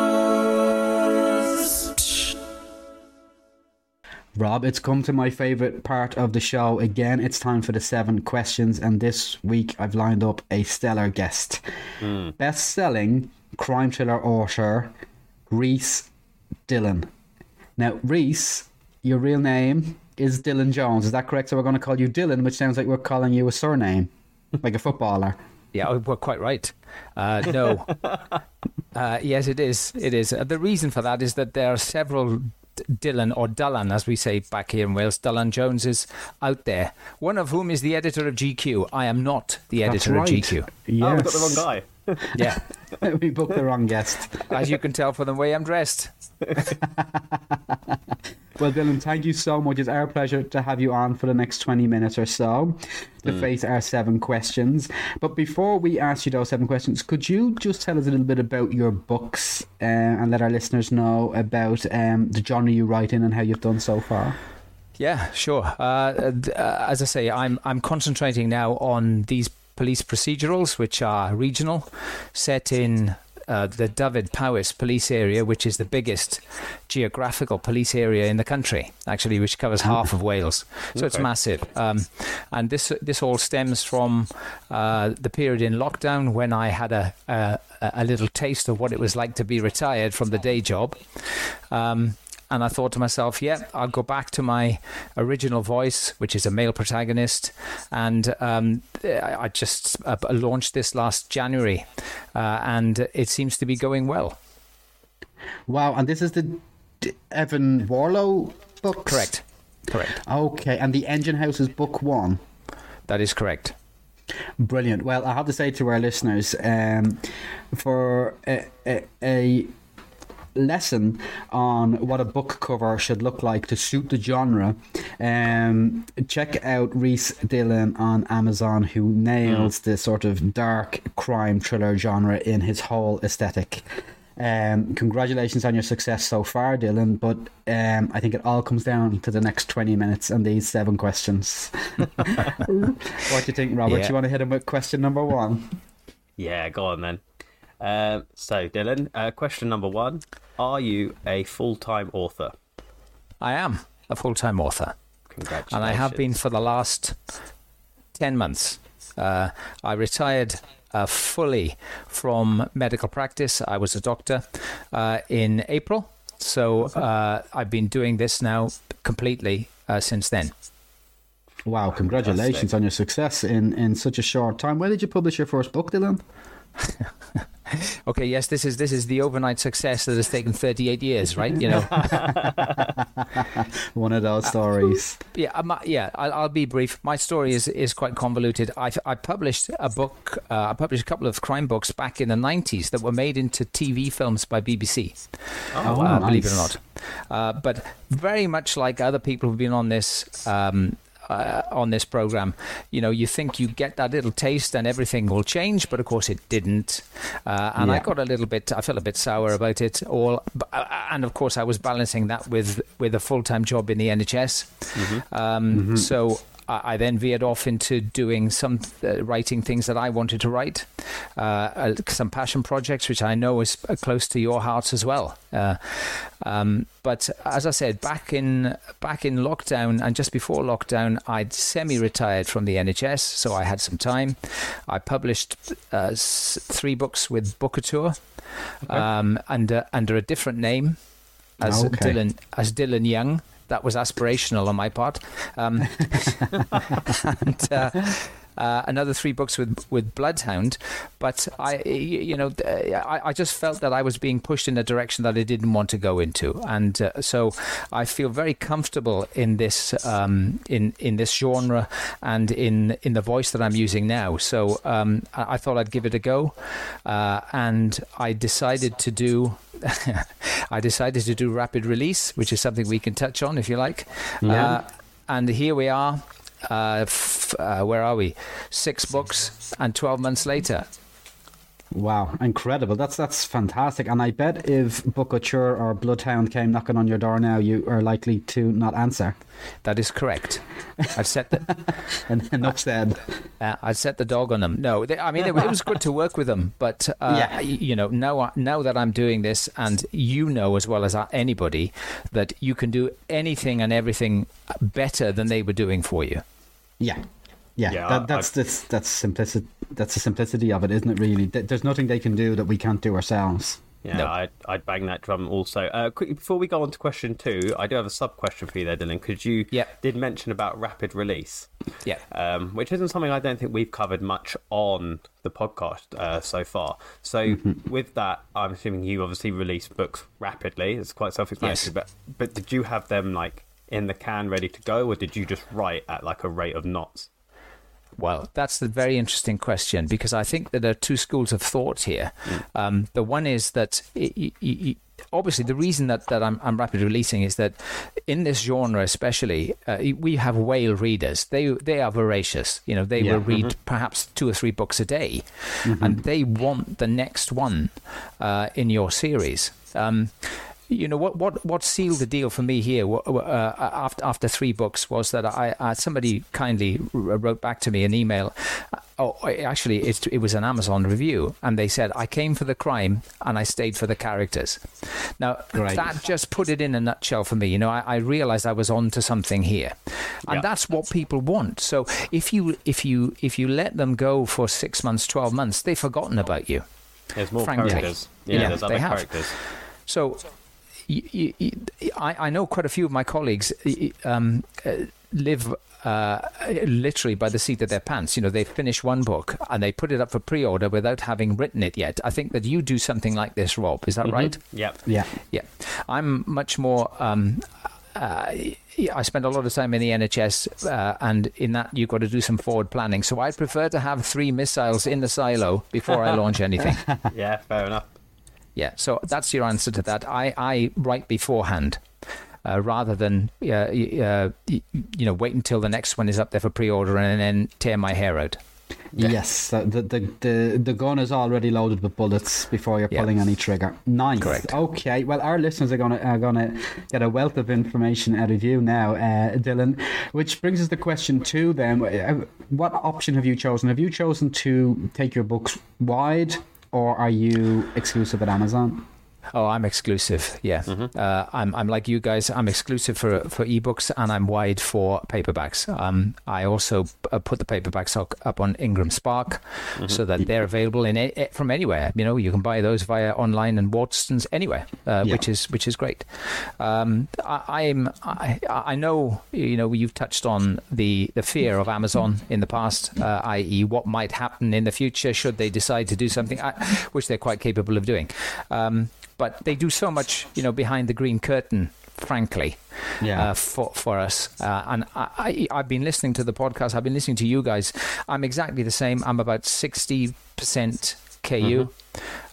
Rob, it's come to my favourite part of the show again. It's time for the seven questions, and this week I've lined up a stellar guest. Hmm. Best selling crime thriller author, Rhys Dylan. Now, Rhys, your real name is Dylan Jones, is that correct? So we're going to call you Dylan, which sounds like we're calling you a surname, like a footballer. Yeah, oh, we're quite right. Uh, no. uh, yes, it is. It is. Uh, the reason for that is that there are several D- Dylan or Dylan, as we say back here in Wales, Dylan Joneses out there. One of whom is the editor of GQ. I am not the That's editor right. of GQ. Yes. Oh, we got the wrong guy. Yeah, we booked the wrong guest. as you can tell from the way I'm dressed. Well, Dylan, thank you so much. It's our pleasure to have you on for the next 20 minutes or so to face our seven questions. But before we ask you those seven questions, could you just tell us a little bit about your books uh, and let our listeners know about um, the genre you write in and how you've done so far? Yeah, sure. Uh, uh, as I say, I'm I'm concentrating now on these police procedurals, which are regional, set in uh, the Dyfed-Powys police area, which is the biggest geographical police area in the country, actually, which covers half of Wales. So it's massive. Um, and this this all stems from uh, the period in lockdown when I had a, a a little taste of what it was like to be retired from the day job. Um, and I thought to myself, yeah, I'll go back to my original voice, which is a male protagonist. And um, I just uh, launched this last January, uh, and it seems to be going well. Wow, and this is the D- Evan Warlow book? Correct. Correct. Okay, and the Engine House is book one. That is correct. Brilliant. Well, I have to say to our listeners, um, for a, a, a lesson on what a book cover should look like to suit the genre, um, check out Rhys Dylan on Amazon, who nails the sort of dark crime thriller genre in his whole aesthetic. Um, congratulations on your success so far, Dylan. But um, I think it all comes down to the next 20 minutes and these seven questions. what do you think, Robert? Yeah. You want to hit him with question number one? Yeah, go on then. Um, so, Dylan, uh, question number one: Are you a full-time author? I am a full time author. Congratulations. and I have been for the last 10 months. Uh, I retired uh, fully from medical practice. I was a doctor uh, in April. So uh, I've been doing this now completely uh, since then. Wow, congratulations on your success in, in such a short time. When did you publish your first book, Dylan? Okay, yes, this is this is the overnight success that has taken 38 years, right? You know, One of those stories. yeah, um, yeah. I'll, I'll be brief. My story is is quite convoluted. I I published a book. Uh, I published a couple of crime books back in the 90s that were made into TV films by BBC. Oh, uh, believe it or not. Uh, but very much like other people who've been on this. Um, uh, on this program, you know, you think you get that little taste and everything will change, but of course it didn't. Uh, and I got a little bit, I felt a bit sour about it all. Uh, And of course, I was balancing that with with a full time job in the NHS. Um, So I I then veered off into doing some uh, writing things that I wanted to write, uh, uh, some passion projects, which I know is uh, close to your hearts as well. Uh, um, but as I said, back in back in lockdown and just before lockdown, I'd semi-retired from the NHS, so I had some time. I published uh, s- three books with Bookouture um, under under a different name as Okay. Dylan as Dylan Young. That was aspirational on my part. Um, and, uh, uh, another three books with with Bloodhound, but I, you know, I, I just felt that I was being pushed in a direction that I didn't want to go into, and uh, so I feel very comfortable in this um, in in this genre and in in the voice that I'm using now. So um, I, I thought I'd give it a go, uh, and I decided to do. I decided to do rapid release, which is something we can touch on if you like. Yeah. Uh, and here we are. Uh, f- uh, where are we? Six books and 12 months later. Wow, incredible! That's that's fantastic. And I bet if Bookouture or Bloodhound came knocking on your door now, you are likely to not answer. That is correct. I've set the And enough said. uh, I set the dog on them. No, they, I mean it, it was good to work with them, but uh, Yeah. you know now now that I'm doing this, and you know as well as anybody that you can do anything and everything better than they were doing for you. Yeah, yeah. Yeah, that, I- that's that's that's simplicity. That's the simplicity of it, isn't it? Really, there's nothing they can do that we can't do ourselves. Yeah, No. I'd, I'd bang that drum also. Uh, quickly, before we go on to question two, I do have a sub question for you there, Dylan, because you Yeah. did mention about rapid release, Yeah. um, which isn't something I don't think we've covered much on the podcast uh, so far. So, with that, I'm assuming you obviously release books rapidly. It's quite self explanatory, but, but did you have them like in the can ready to go, or did you just write at like a rate of knots? Well, that's the very interesting question because I think that there are two schools of thought here. Um, the one is that y obviously the reason that, that I'm, I'm rapid releasing is that in this genre, especially, uh, we have whale readers. They they are voracious. You know, they Yeah. will read perhaps two or three books a day, and they want the next one uh, in your series. Um, you know what what what sealed the deal for me here uh, after after three books was that I, I somebody kindly wrote back to me an email. Oh, actually, it, it was an Amazon review, and they said I came for the crime and I stayed for the characters. Now Great. that just put it in a nutshell for me. You know, I, I realized I was onto something here, and Yeah. that's what people want. So if you if you if you let them go for six months, twelve months, they've forgotten about you. There's more Frankly. characters. Yeah, Yeah, there's they other have. characters. So, y y y I, I know quite a few of my colleagues y- y- um, uh, live uh, literally by the seat of their pants. You know, they finish one book and they put it up for pre-order without having written it yet. I think that you do something like this, Rob. Is that right? Yep. Yeah, Yeah, I'm much more. Um, uh, I spend a lot of time in the NHS, uh, and in that you've got to do some forward planning. So I prefer to have three missiles in the silo before I launch anything. Yeah, fair enough. Yeah, so that's your answer to that. I, I write beforehand. Uh, rather than uh, uh, you know wait until the next one is up there for pre-order and then tear my hair out. yes. The, the the the gun is already loaded with bullets before you're Yeah. pulling any trigger. Nice. Correct. Okay. Well, our listeners are gonna are gonna get a wealth of information out of you now, uh, Dylan. Which brings us the question two. Then, Uh, what option have you chosen? Have you chosen to take your books wide, or are you exclusive at Amazon? Oh, I'm exclusive. Yeah, uh, I'm. I'm like you guys. I'm exclusive for for ebooks, and I'm wide for paperbacks. Um, I also uh, put the paperbacks up, up on Ingram Spark, so that they're available in a, from anywhere. You know, you can buy those via online and Watsons anywhere, uh, Yeah. which is which is great. Um, I, I'm. I, I know. You know, you've touched on the the fear of Amazon in the past, uh, i.e., what might happen in the future should they decide to do something, I, which they're quite capable of doing. Um, but they do so much, you know, behind the green curtain, frankly, Yeah. uh, for for us. Uh, and I, I, I've been listening to the podcast. I've been listening to you guys. I'm exactly the same. I'm about sixty percent KU.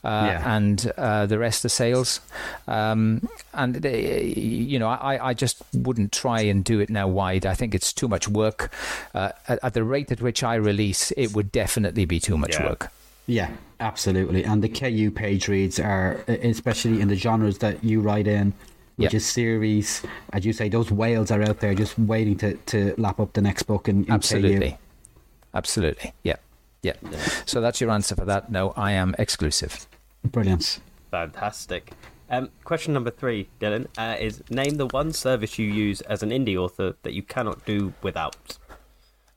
Uh, Yeah. and uh, the rest are sales, um, and they, you know I, I just wouldn't try and do it now wide. I think it's too much work. Uh, at, at the rate at which I release, it would definitely be too much Yeah. work. Yeah, absolutely. And the KU page reads are, especially in the genres that you write in, which Yeah. is series, as you say, those whales are out there just waiting to, to lap up the next book in, in Absolutely. KU. Absolutely. Yeah. yeah. So that's your answer for that. No, I am exclusive. Brilliant. Fantastic. Um, question number three, Dylan, uh, is name the one service you use as an indie author that you cannot do without.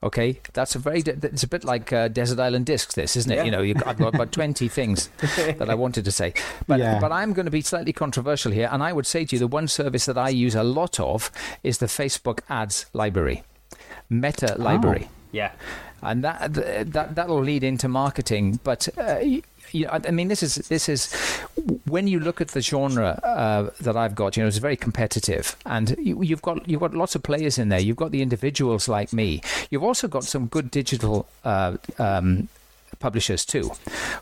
Okay, that's a very. It's a bit like uh, Desert Island Discs. This isn't it? Yeah. You know, I've got about twenty things that I wanted to say, but Yeah. but I'm going to be slightly controversial here, and I would say to you, the one service that I use a lot of is the Facebook Ads Library, Meta Library Yeah. and that that that'll lead into marketing. But uh, you, know, I mean, this is this is when you look at the genre uh, that I've got. You know, it's very competitive, and you, you've got you've got lots of players in there. You've got the individuals like me. You've also got some good digital. Uh, um, publishers too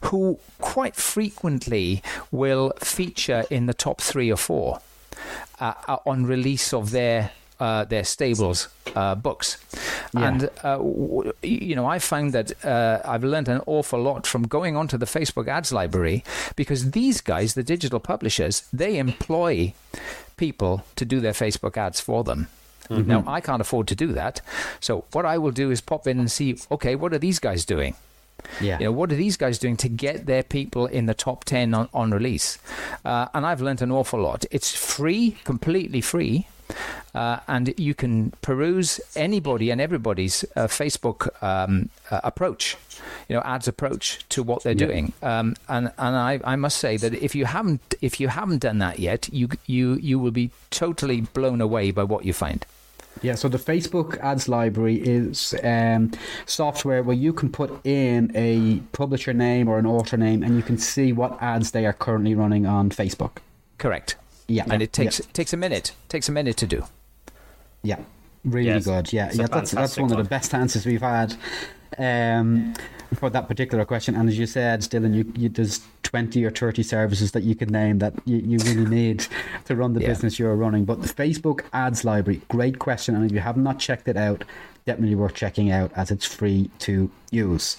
who quite frequently will feature in the top 3 or 4 uh, uh, on release of their uh, their stables uh, books, Yeah. and uh, w- you know I found that uh, I've learned an awful lot from going onto the Facebook ads library because these guys, the digital publishers, they employ people to do their Facebook ads for them. Now I can't afford to do that, so what I will do is pop in and see. Okay, what are these guys doing? Yeah. You know, what are these guys doing to get their people in the top 10 on, on release? Uh, and I've learned an awful lot. It's free, completely free. Uh, and you can peruse anybody and everybody's uh, Facebook um, uh, approach, you know, ads approach to what they're Yeah. doing. Um, and and I, I must say that if you haven't if you haven't done that yet, you you you will be totally blown away by what you find. Yeah, so the Facebook ads library is um, software where you can put in a publisher name or an author name and you can see what ads they are currently running on Facebook. Correct. Yeah. And it takes yeah, it takes a minute. Takes a minute to do. yeah. really Yes. good. Yeah, It's yeah, that's that's fantastic one of the best answers we've had um, for that particular question. And as you said, Dylan, you, you there's twenty or thirty services that you can name that you, you really need to run the Yeah. business you're running. But the Facebook ads library, great question, and if you have not checked it out, definitely worth checking out as it's free to use.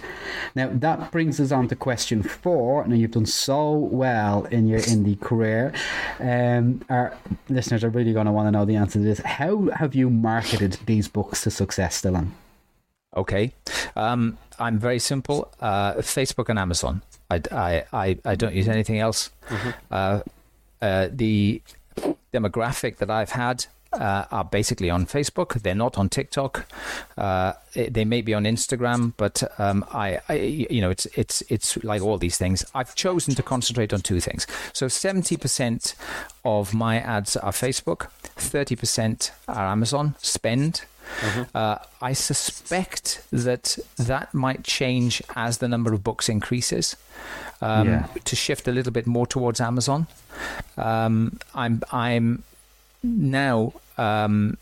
Now that brings us on to question four. Now you've done so well in your indie career. Um, our listeners are really going to want to know the answer to this. How have you marketed these books to success, Dylan? Okay. Um, I'm very simple. Uh, Facebook and Amazon. I, I, I, I don't use anything else. Uh, uh, the demographic that I've had uh, are basically on Facebook. They're not on TikTok. Uh, they may be on Instagram, but um, I, I, you know, it's it's it's like all these things. I've chosen to concentrate on two things. So seventy percent of my ads are Facebook, thirty percent are Amazon spend. Uh, I suspect that that might change as the number of books increases. Um, Yeah. To shift a little bit more towards Amazon. Um, I'm I'm now um,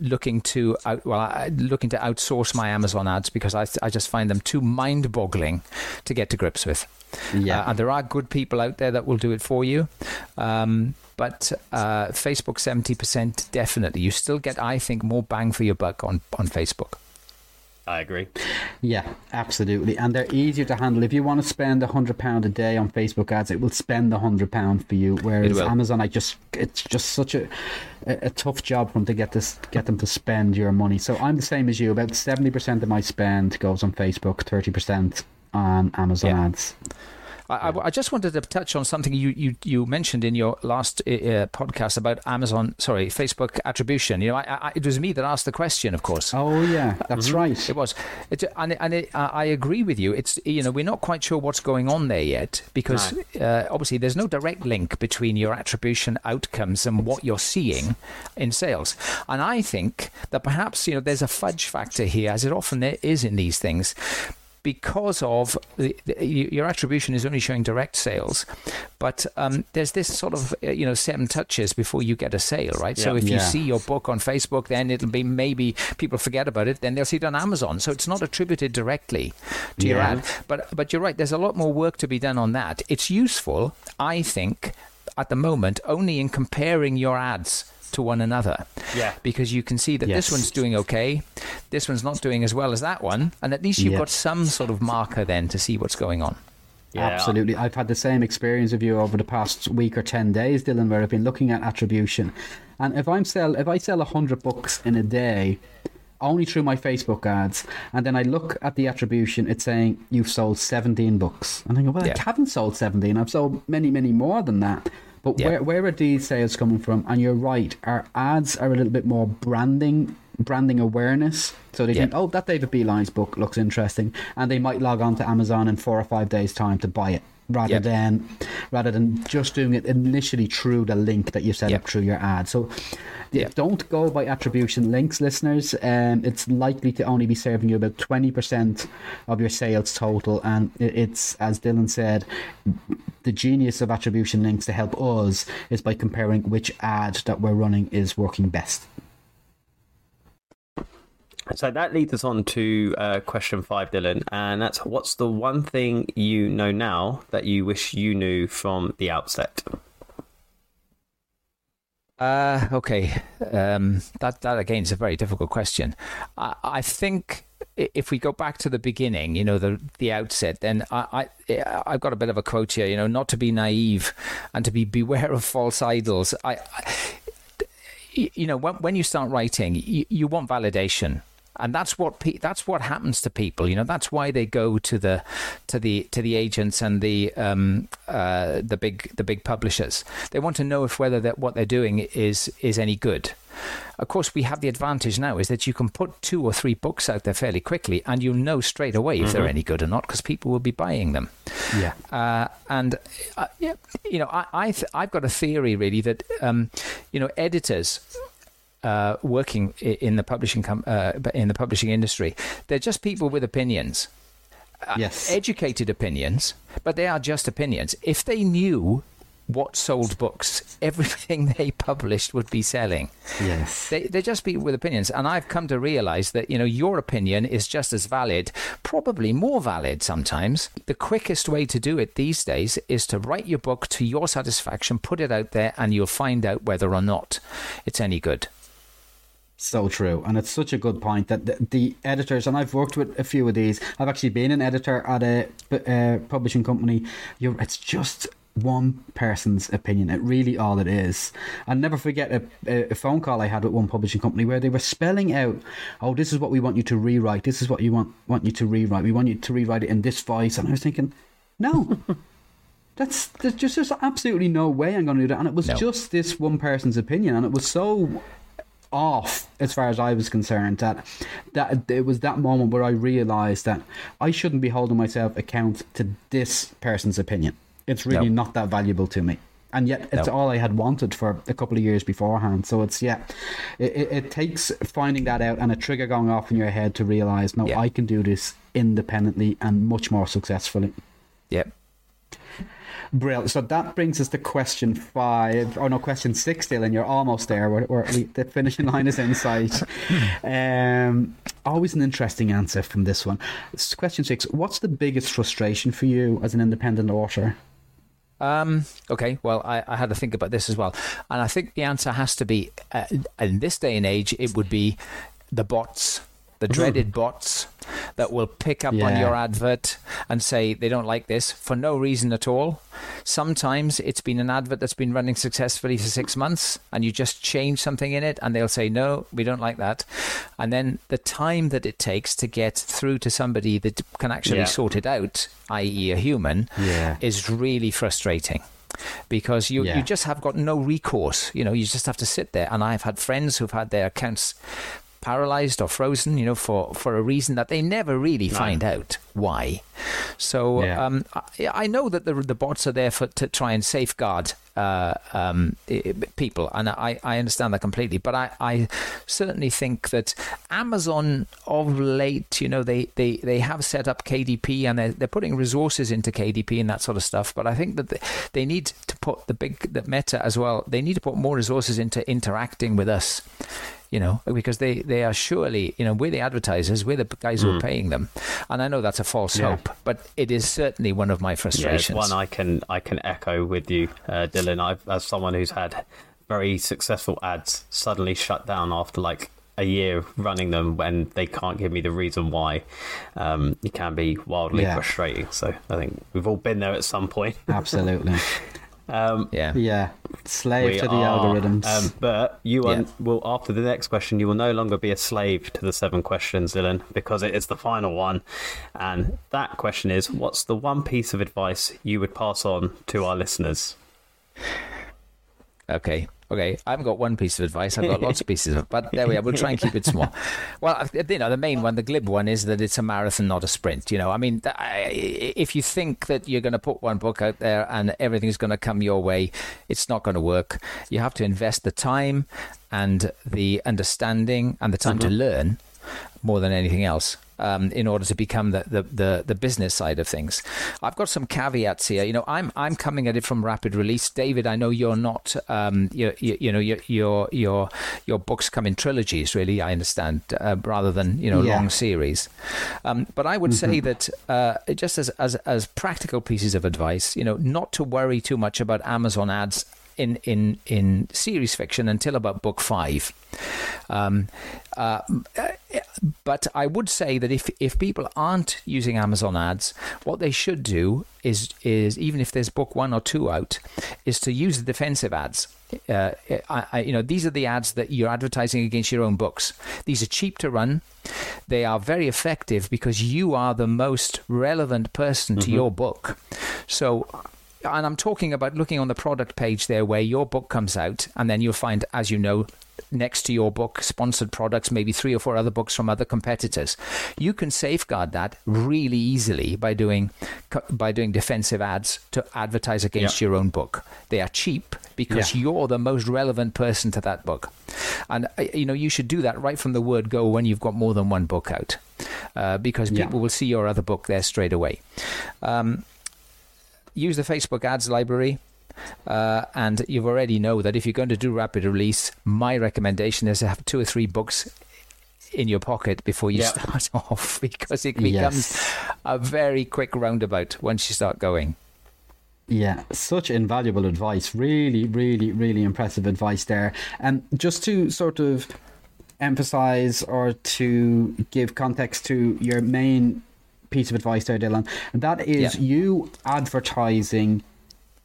looking to out, well I, looking to outsource my Amazon ads because I I just find them too mind-boggling to get to grips with. Yeah. Uh, and there are good people out there that will do it for you. Um, but uh, Facebook, 70% definitely. You still get, I think, more bang for your buck on, on Facebook. I agree. Yeah, absolutely. And they're easier to handle. If you want to spend a hundred pound a day on Facebook ads, it will spend a hundred pound for you. Whereas. Amazon, I just it's just such a, a a tough job for them to get this get them to spend your money. So I'm the same as you. About seventy percent of my spend goes on Facebook, thirty percent on Amazon Yeah. ads. I, I, I just wanted to touch on something you, you, you mentioned in your last uh, uh, podcast about Amazon, sorry, Facebook attribution. You know, I, it was me that asked the question, of course. Oh yeah, that's right. It was, it, and and it, I I agree with you. It's you know we're not quite sure what's going on there yet because uh, obviously there's no direct link between your attribution outcomes and what you're seeing in sales. And I think that perhaps you know there's a fudge factor here, as it often there is in these things. Because of the, the, your attribution is only showing direct sales, but um, there's this sort of uh, you know seven touches before you get a sale, right? So Yeah. if you see your book on Facebook, then it'll be maybe people forget about it, then they'll see it on Amazon. So it's not attributed directly to your ad. But but you're right, there's a lot more work to be done on that. It's useful, I think, at the moment, only in comparing your ads to one another. Yeah. Because you can see that Yes. this one's doing okay, this one's not doing as well as that one, and at least you've Yeah. got some sort of marker then to see what's going on. Yeah. Absolutely. I've had the same experience of you over the past week or 10 days, Dylan, where I've been looking at attribution. And if I'm sell if I sell 100 books in a day, only through my Facebook ads, and then I look at the attribution, it's saying you've sold 17 books. And I go, well, Yeah. I haven't sold 17. I've sold many, many more than that. But Yeah. where, where are these sales coming from? And you're right, our ads are a little bit more branding branding awareness. So they Yeah. think, oh, that David B. Lyons book looks interesting, and they might log on to Amazon in four or five days' time to buy it, rather Yeah. than rather than just doing it initially through the link that you set Yeah. up through your ad. So Yeah. don't go by attribution links, listeners. Um, it's likely to only be serving you about twenty percent of your sales total, and it's as Dylan said, the genius of attribution links to help us is by comparing which ad that we're running is working best. So that leads us on to uh, question five, Dylan, and that's what's the one thing you know now that you wish you knew from the outset? Uh, okay, um, that that again is a very difficult question. I, I think if we go back to the beginning, you know, the the outset, then I, I I've got a bit of a quote here. You know, not to be naive and to be beware of false idols. I, I you know, when when you start writing, you, you want validation. And that's what pe- that's what happens to people, you know. That's why they go to the to the to the agents and the um, uh, the big the big publishers. They want to know if whether that what they're doing is is any good. Of course, we have the advantage now is that you can put two or three books out there fairly quickly, and you'll know straight away if they're any good or not because people will be buying them. Yeah. Uh, and uh, yeah, you know, I, I th- I've got a theory really that um, you know editors. Uh, working in the publishing com- uh, in the publishing industry, they're just people with opinions, Yes. educated opinions, but they are just opinions. If they knew what sold books, everything they published would be selling. yes. They, they're just people with opinions. And I've come to realize that, you know, your opinion is just as valid, probably more valid sometimes. The quickest way to do it these days is to write your book to your satisfaction, put it out there, and you'll find out whether or not it's any good. So true, and it's such a good point that the, the editors, and I've worked with a few of these. I've actually been an editor at a, uh publishing company. You're, it's just one person's opinion. It really all it is. I'll never forget a, a, a phone call I had with one publishing company where they were spelling out, "Oh, this is what we want you to rewrite. This is what you want want you to rewrite. We want you to rewrite it in this voice." And I was thinking, no. That's there's just there's absolutely no way I'm going to do that, and it was No. just this one person's opinion, and it was so off as far as I was concerned that that it was that moment where I realized that I shouldn't be holding myself account to this person's opinion. It's really No. not that valuable to me. And yet, it's No. all I had wanted for a couple of years beforehand. So it's yeah, it, it, it takes finding that out and a trigger going off in your head to realize, no, Yeah. I can do this independently and much more successfully. Yep. Brilliant. So that brings us to question five. Oh no, question six, Dylan. You're almost there. We're, we're, we, the finishing line is in sight. um, always an interesting answer from this one. Question six. What's the biggest frustration for you as an independent author? Um, okay, well, I, I had to think about this as well. And I think the answer has to be uh, in this day and age, it would be the bots, the mm-hmm. dreaded bots that will pick up on your advert and say they don't like this for no reason at all. Sometimes it's been an advert that's been running successfully for six months and you just change something in it and they'll say, no, we don't like that. And then the time that it takes to get through to somebody that can actually Yeah. sort it out, i.e., a human, Yeah. is really frustrating because you, Yeah. you just have got no recourse. You know, you just have to sit there. And I've had friends who've had their accounts paralyzed or frozen, you know, for, for a reason that they never really find out why. So Yeah. um, I, I know that the, the bots are there for to try and safeguard uh, um, people, and I, I understand that completely. But I, I certainly think that Amazon of late, you know, they, they, they have set up KDP and they're, they're putting resources into KDP and that sort of stuff. But I think that they, they need to put the big the Meta as well. They need to put more resources into interacting with us you know, because they, they are surely, you know, we're the advertisers, we're the guys who are paying them. And I know that's a false Yeah. hope, but it is certainly one of my Yeah, frustrations. one I can I can echo with you, uh, Dylan. I've as someone who's had very successful ads suddenly shut down after like a year running them when they can't give me the reason why. Um, it can be wildly Yeah. frustrating. So I think we've all been there at some point. Absolutely. Um, yeah. yeah. Slave to the are, algorithms. Um, but you are, Yeah. will after the next question, you will no longer be a slave to the seven questions, Dylan, because it is the final one. And that question is: What's the one piece of advice you would pass on to our listeners? Okay. Okay, I haven't got one piece of advice. I've got lots of pieces of, but there we are. We'll try and keep it small. Well, you know, the main one, the glib one, is that it's a marathon, not a sprint. You know, I mean, if you think that you're going to put one book out there and everything's going to come your way, it's not going to work. You have to invest the time and the understanding and the time to mm-hmm. learn more than anything else um, in order to become the, the, the, the business side of things. I've got some caveats here. You know, I'm I'm coming at it from rapid release. David, I know you're not. Um, you, you, you know, your your your your books come in trilogies. Really, I understand, uh, rather than you know Yeah. long series. Um, but I would say that uh, just as, as as practical pieces of advice, you know, not to worry too much about Amazon ads in in in series fiction until about book five. Um, uh, but I would say that if if people aren't using Amazon ads, what they should do is is even if there's book one or two out, is to use the defensive ads. Uh, I, I, you know, these are the ads that you're advertising against your own books. These are cheap to run. They are very effective because you are the most relevant person to your book. So and I'm talking about looking on the product page there where your book comes out, and then you'll find, as you know, next to your book, sponsored products, maybe three or four other books from other competitors. You can safeguard that really easily by doing by doing defensive ads to advertise against your own book. They are cheap because you're the most relevant person to that book, and uh, you know you should do that right from the word go when you've got more than one book out, uh, because Yeah. people will see your other book there straight away. Um, use the Facebook ads library. Uh, and you already know that if you're going to do rapid release, my recommendation is to have two or three books in your pocket before you Yep. start off because it Yes. becomes a very quick roundabout once you start going. Yeah, such invaluable advice. Really, really, really impressive advice there. And just to sort of emphasize or to give context to your main piece of advice there, Dylan, and that is Yeah. you advertising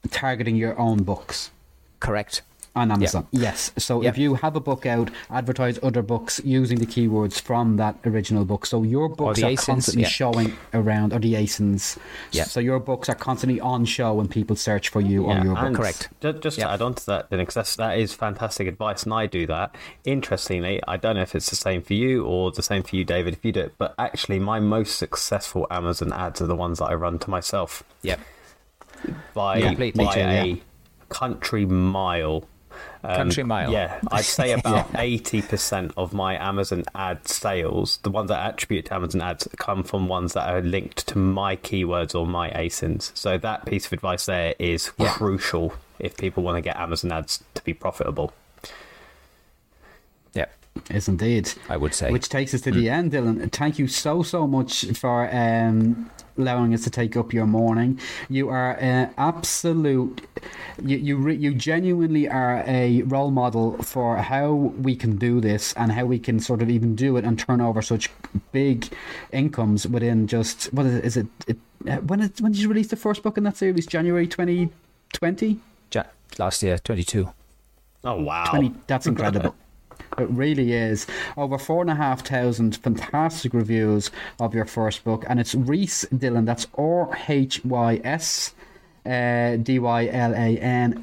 targeting your own books Correct. On Amazon. Yes. So Yeah. if you have a book out, advertise other books using the keywords from that original book. So your books the are ASINs, constantly yeah. showing around, or the ASINs. Yeah. So your books are constantly on show when people search for you or your book. Correct. ju- Just, Yeah. to add on to that, then, because that is fantastic advice, and I do that. Interestingly, I don't know if it's the same for you or the same for you, David, if you do it, but actually, my most successful Amazon ads are the ones that I run to myself Yep. by, Yeah, completely. by too, a yeah. country mile. Um, Country mile. Yeah, I'd say about eighty percent of my Amazon ad sales, the ones that attribute to Amazon ads, come from ones that are linked to my keywords or my ASINs. So that piece of advice there is Yeah. crucial if people want to get Amazon ads to be profitable. Yep. Yes, indeed. I would say. Which takes us to the end, Dylan. Thank you so, so much for um, allowing us to take up your morning. You are uh, absolute. You you re, you genuinely are a role model for how we can do this and how we can sort of even do it and turn over such big incomes within just what is it? Is it, it uh, when when did you release the first book in that series? January twenty twenty. Ja- last year, 22. Oh wow! 20 that's incredible it really is. Over four and a half thousand fantastic reviews of your first book and it's Rhys Dylan that's r-h-y-s uh,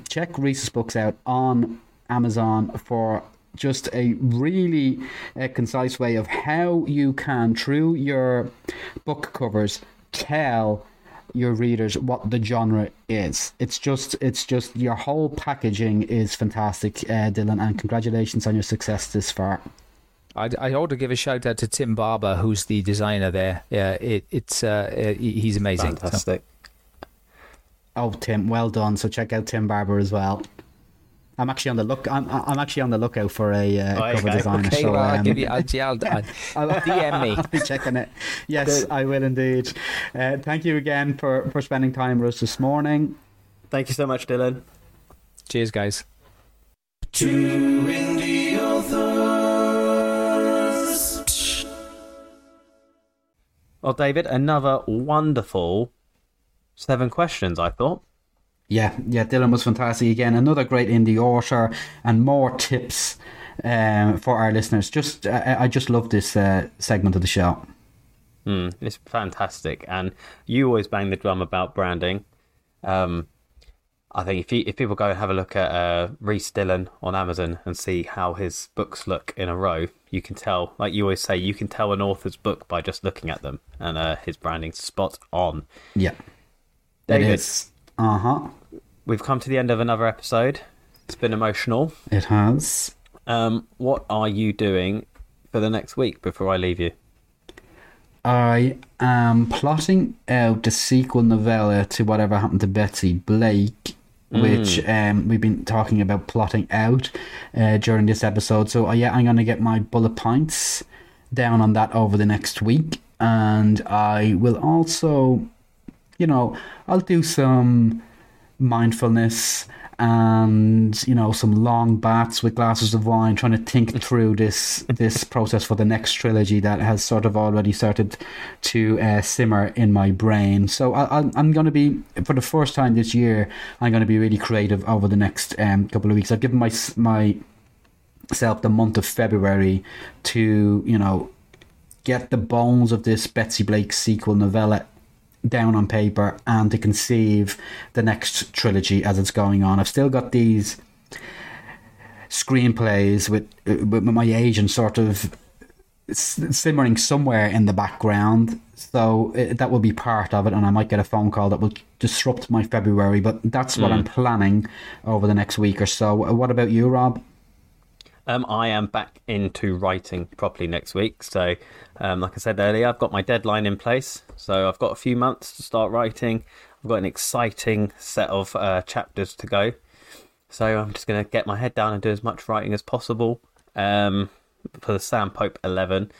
check Rhys's books out on amazon for just a really uh, concise way of how you can through your book covers tell your readers what the genre is. It's just, it's just your whole packaging is fantastic, uh, Dylan, and congratulations on your success this far. I, I ought to give a shout out to Tim Barber, who's the designer there. Yeah, it, it's uh, uh, he's amazing. So- fantastic. Oh, Tim, well done. So check out Tim Barber as well. I'm actually on the look. I'm, I'm actually on the lookout for a uh, Oh, cover okay. designer. Okay, so, well, I'll um, give you. I'll, I'll, I'll, I'll- DM me. I'll be checking it. Yes, I will indeed. Uh, thank you again for, for spending time with us this morning. Thank you so much, Dylan. Cheers, guys. Two indie authors. Well, David, another wonderful seven questions. I thought. Yeah, yeah, Dylan was fantastic again. Another great indie author and more tips um, for our listeners. Just, I, I just love this uh, segment of the show. Mm, it's fantastic, and you always bang the drum about branding. Um, I think if you, if people go and have a look at uh, Rhys Dylan on Amazon and see how his books look in a row, you can tell. Like you always say, you can tell an author's book by just looking at them, and uh, his branding's spot on. Yeah. David, It is. Uh huh. we've come to the end of another episode. It's been emotional. It has. Um, what are you doing for the next week before I leave you? I am plotting out the sequel novella to Whatever Happened to Betsy Blake, which um, we've been talking about plotting out uh, during this episode. So, uh, yeah, I'm going to get my bullet points down on that over the next week. And I will also, you know, I'll do some mindfulness and you know some long baths with glasses of wine trying to think through this this process for the next trilogy that has sort of already started to uh, simmer in my brain. So I, i'm going to be for the first time this year i'm going to be really creative over the next um, couple of weeks. I've given my my myself the month of february to you know get the bones of this betsy blake sequel novella down on paper and to conceive the next trilogy as it's going on. I've still got these screenplays with, uh, with my agent sort of simmering somewhere in the background. So uh, that will be part of it, and I might get a phone call that will disrupt my February. But that's what I'm planning over the next week or so. What about you, Rob? Um, I am back into writing properly next week. So, um, like I said earlier, I've got my deadline in place. So, I've got a few months to start writing. I've got an exciting set of uh, chapters to go. So, I'm just going to get my head down and do as much writing as possible um, for the Sam Pope 11.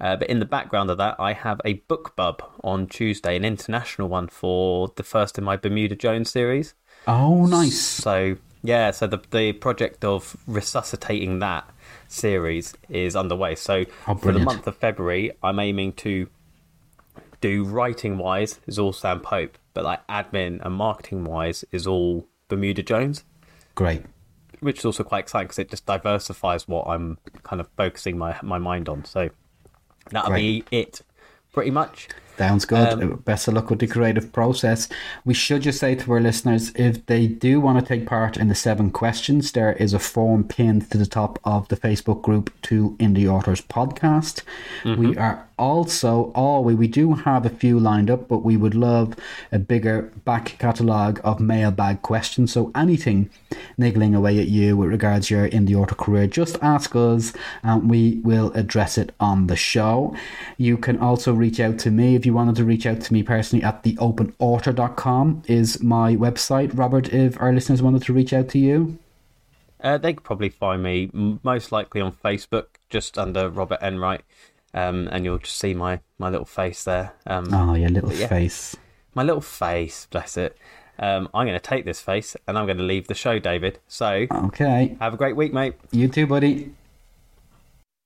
Uh, but in the background of that, I have a BookBub on Tuesday, an international one for the first in my Bermuda Jones series. Oh, nice. So yeah, so the the project of resuscitating that series is underway. So Oh, for the month of February, I'm aiming to do writing wise is all Sam Pope, but like admin and marketing wise is all Bermuda Jones, Great. which is also quite exciting because it just diversifies what I'm kind of focusing my my mind on. So that'll be it, pretty much. Sounds good. Um, Best of luck with the creative process. We should just say to our listeners if they do want to take part in the seven questions, there is a form pinned to the top of the Facebook group Two Indie Authors Podcast. We are also always, we do have a few lined up, but we would love a bigger back catalogue of mailbag questions. So anything niggling away at you with regards to your indie author career, just ask us and we will address it on the show. You can also reach out to me if you wanted to reach out to me personally at theopenauthor.com is my website. Robert, if our listeners wanted to reach out to you. Uh, they could probably find me most likely on Facebook, just under Robert Enright, um, and you'll just see my, my little face there. Um, Oh, your little Yeah. face. My little face, bless it. Um, I'm going to take this face and I'm going to leave the show, David. So Okay. have a great week, mate. You too, buddy.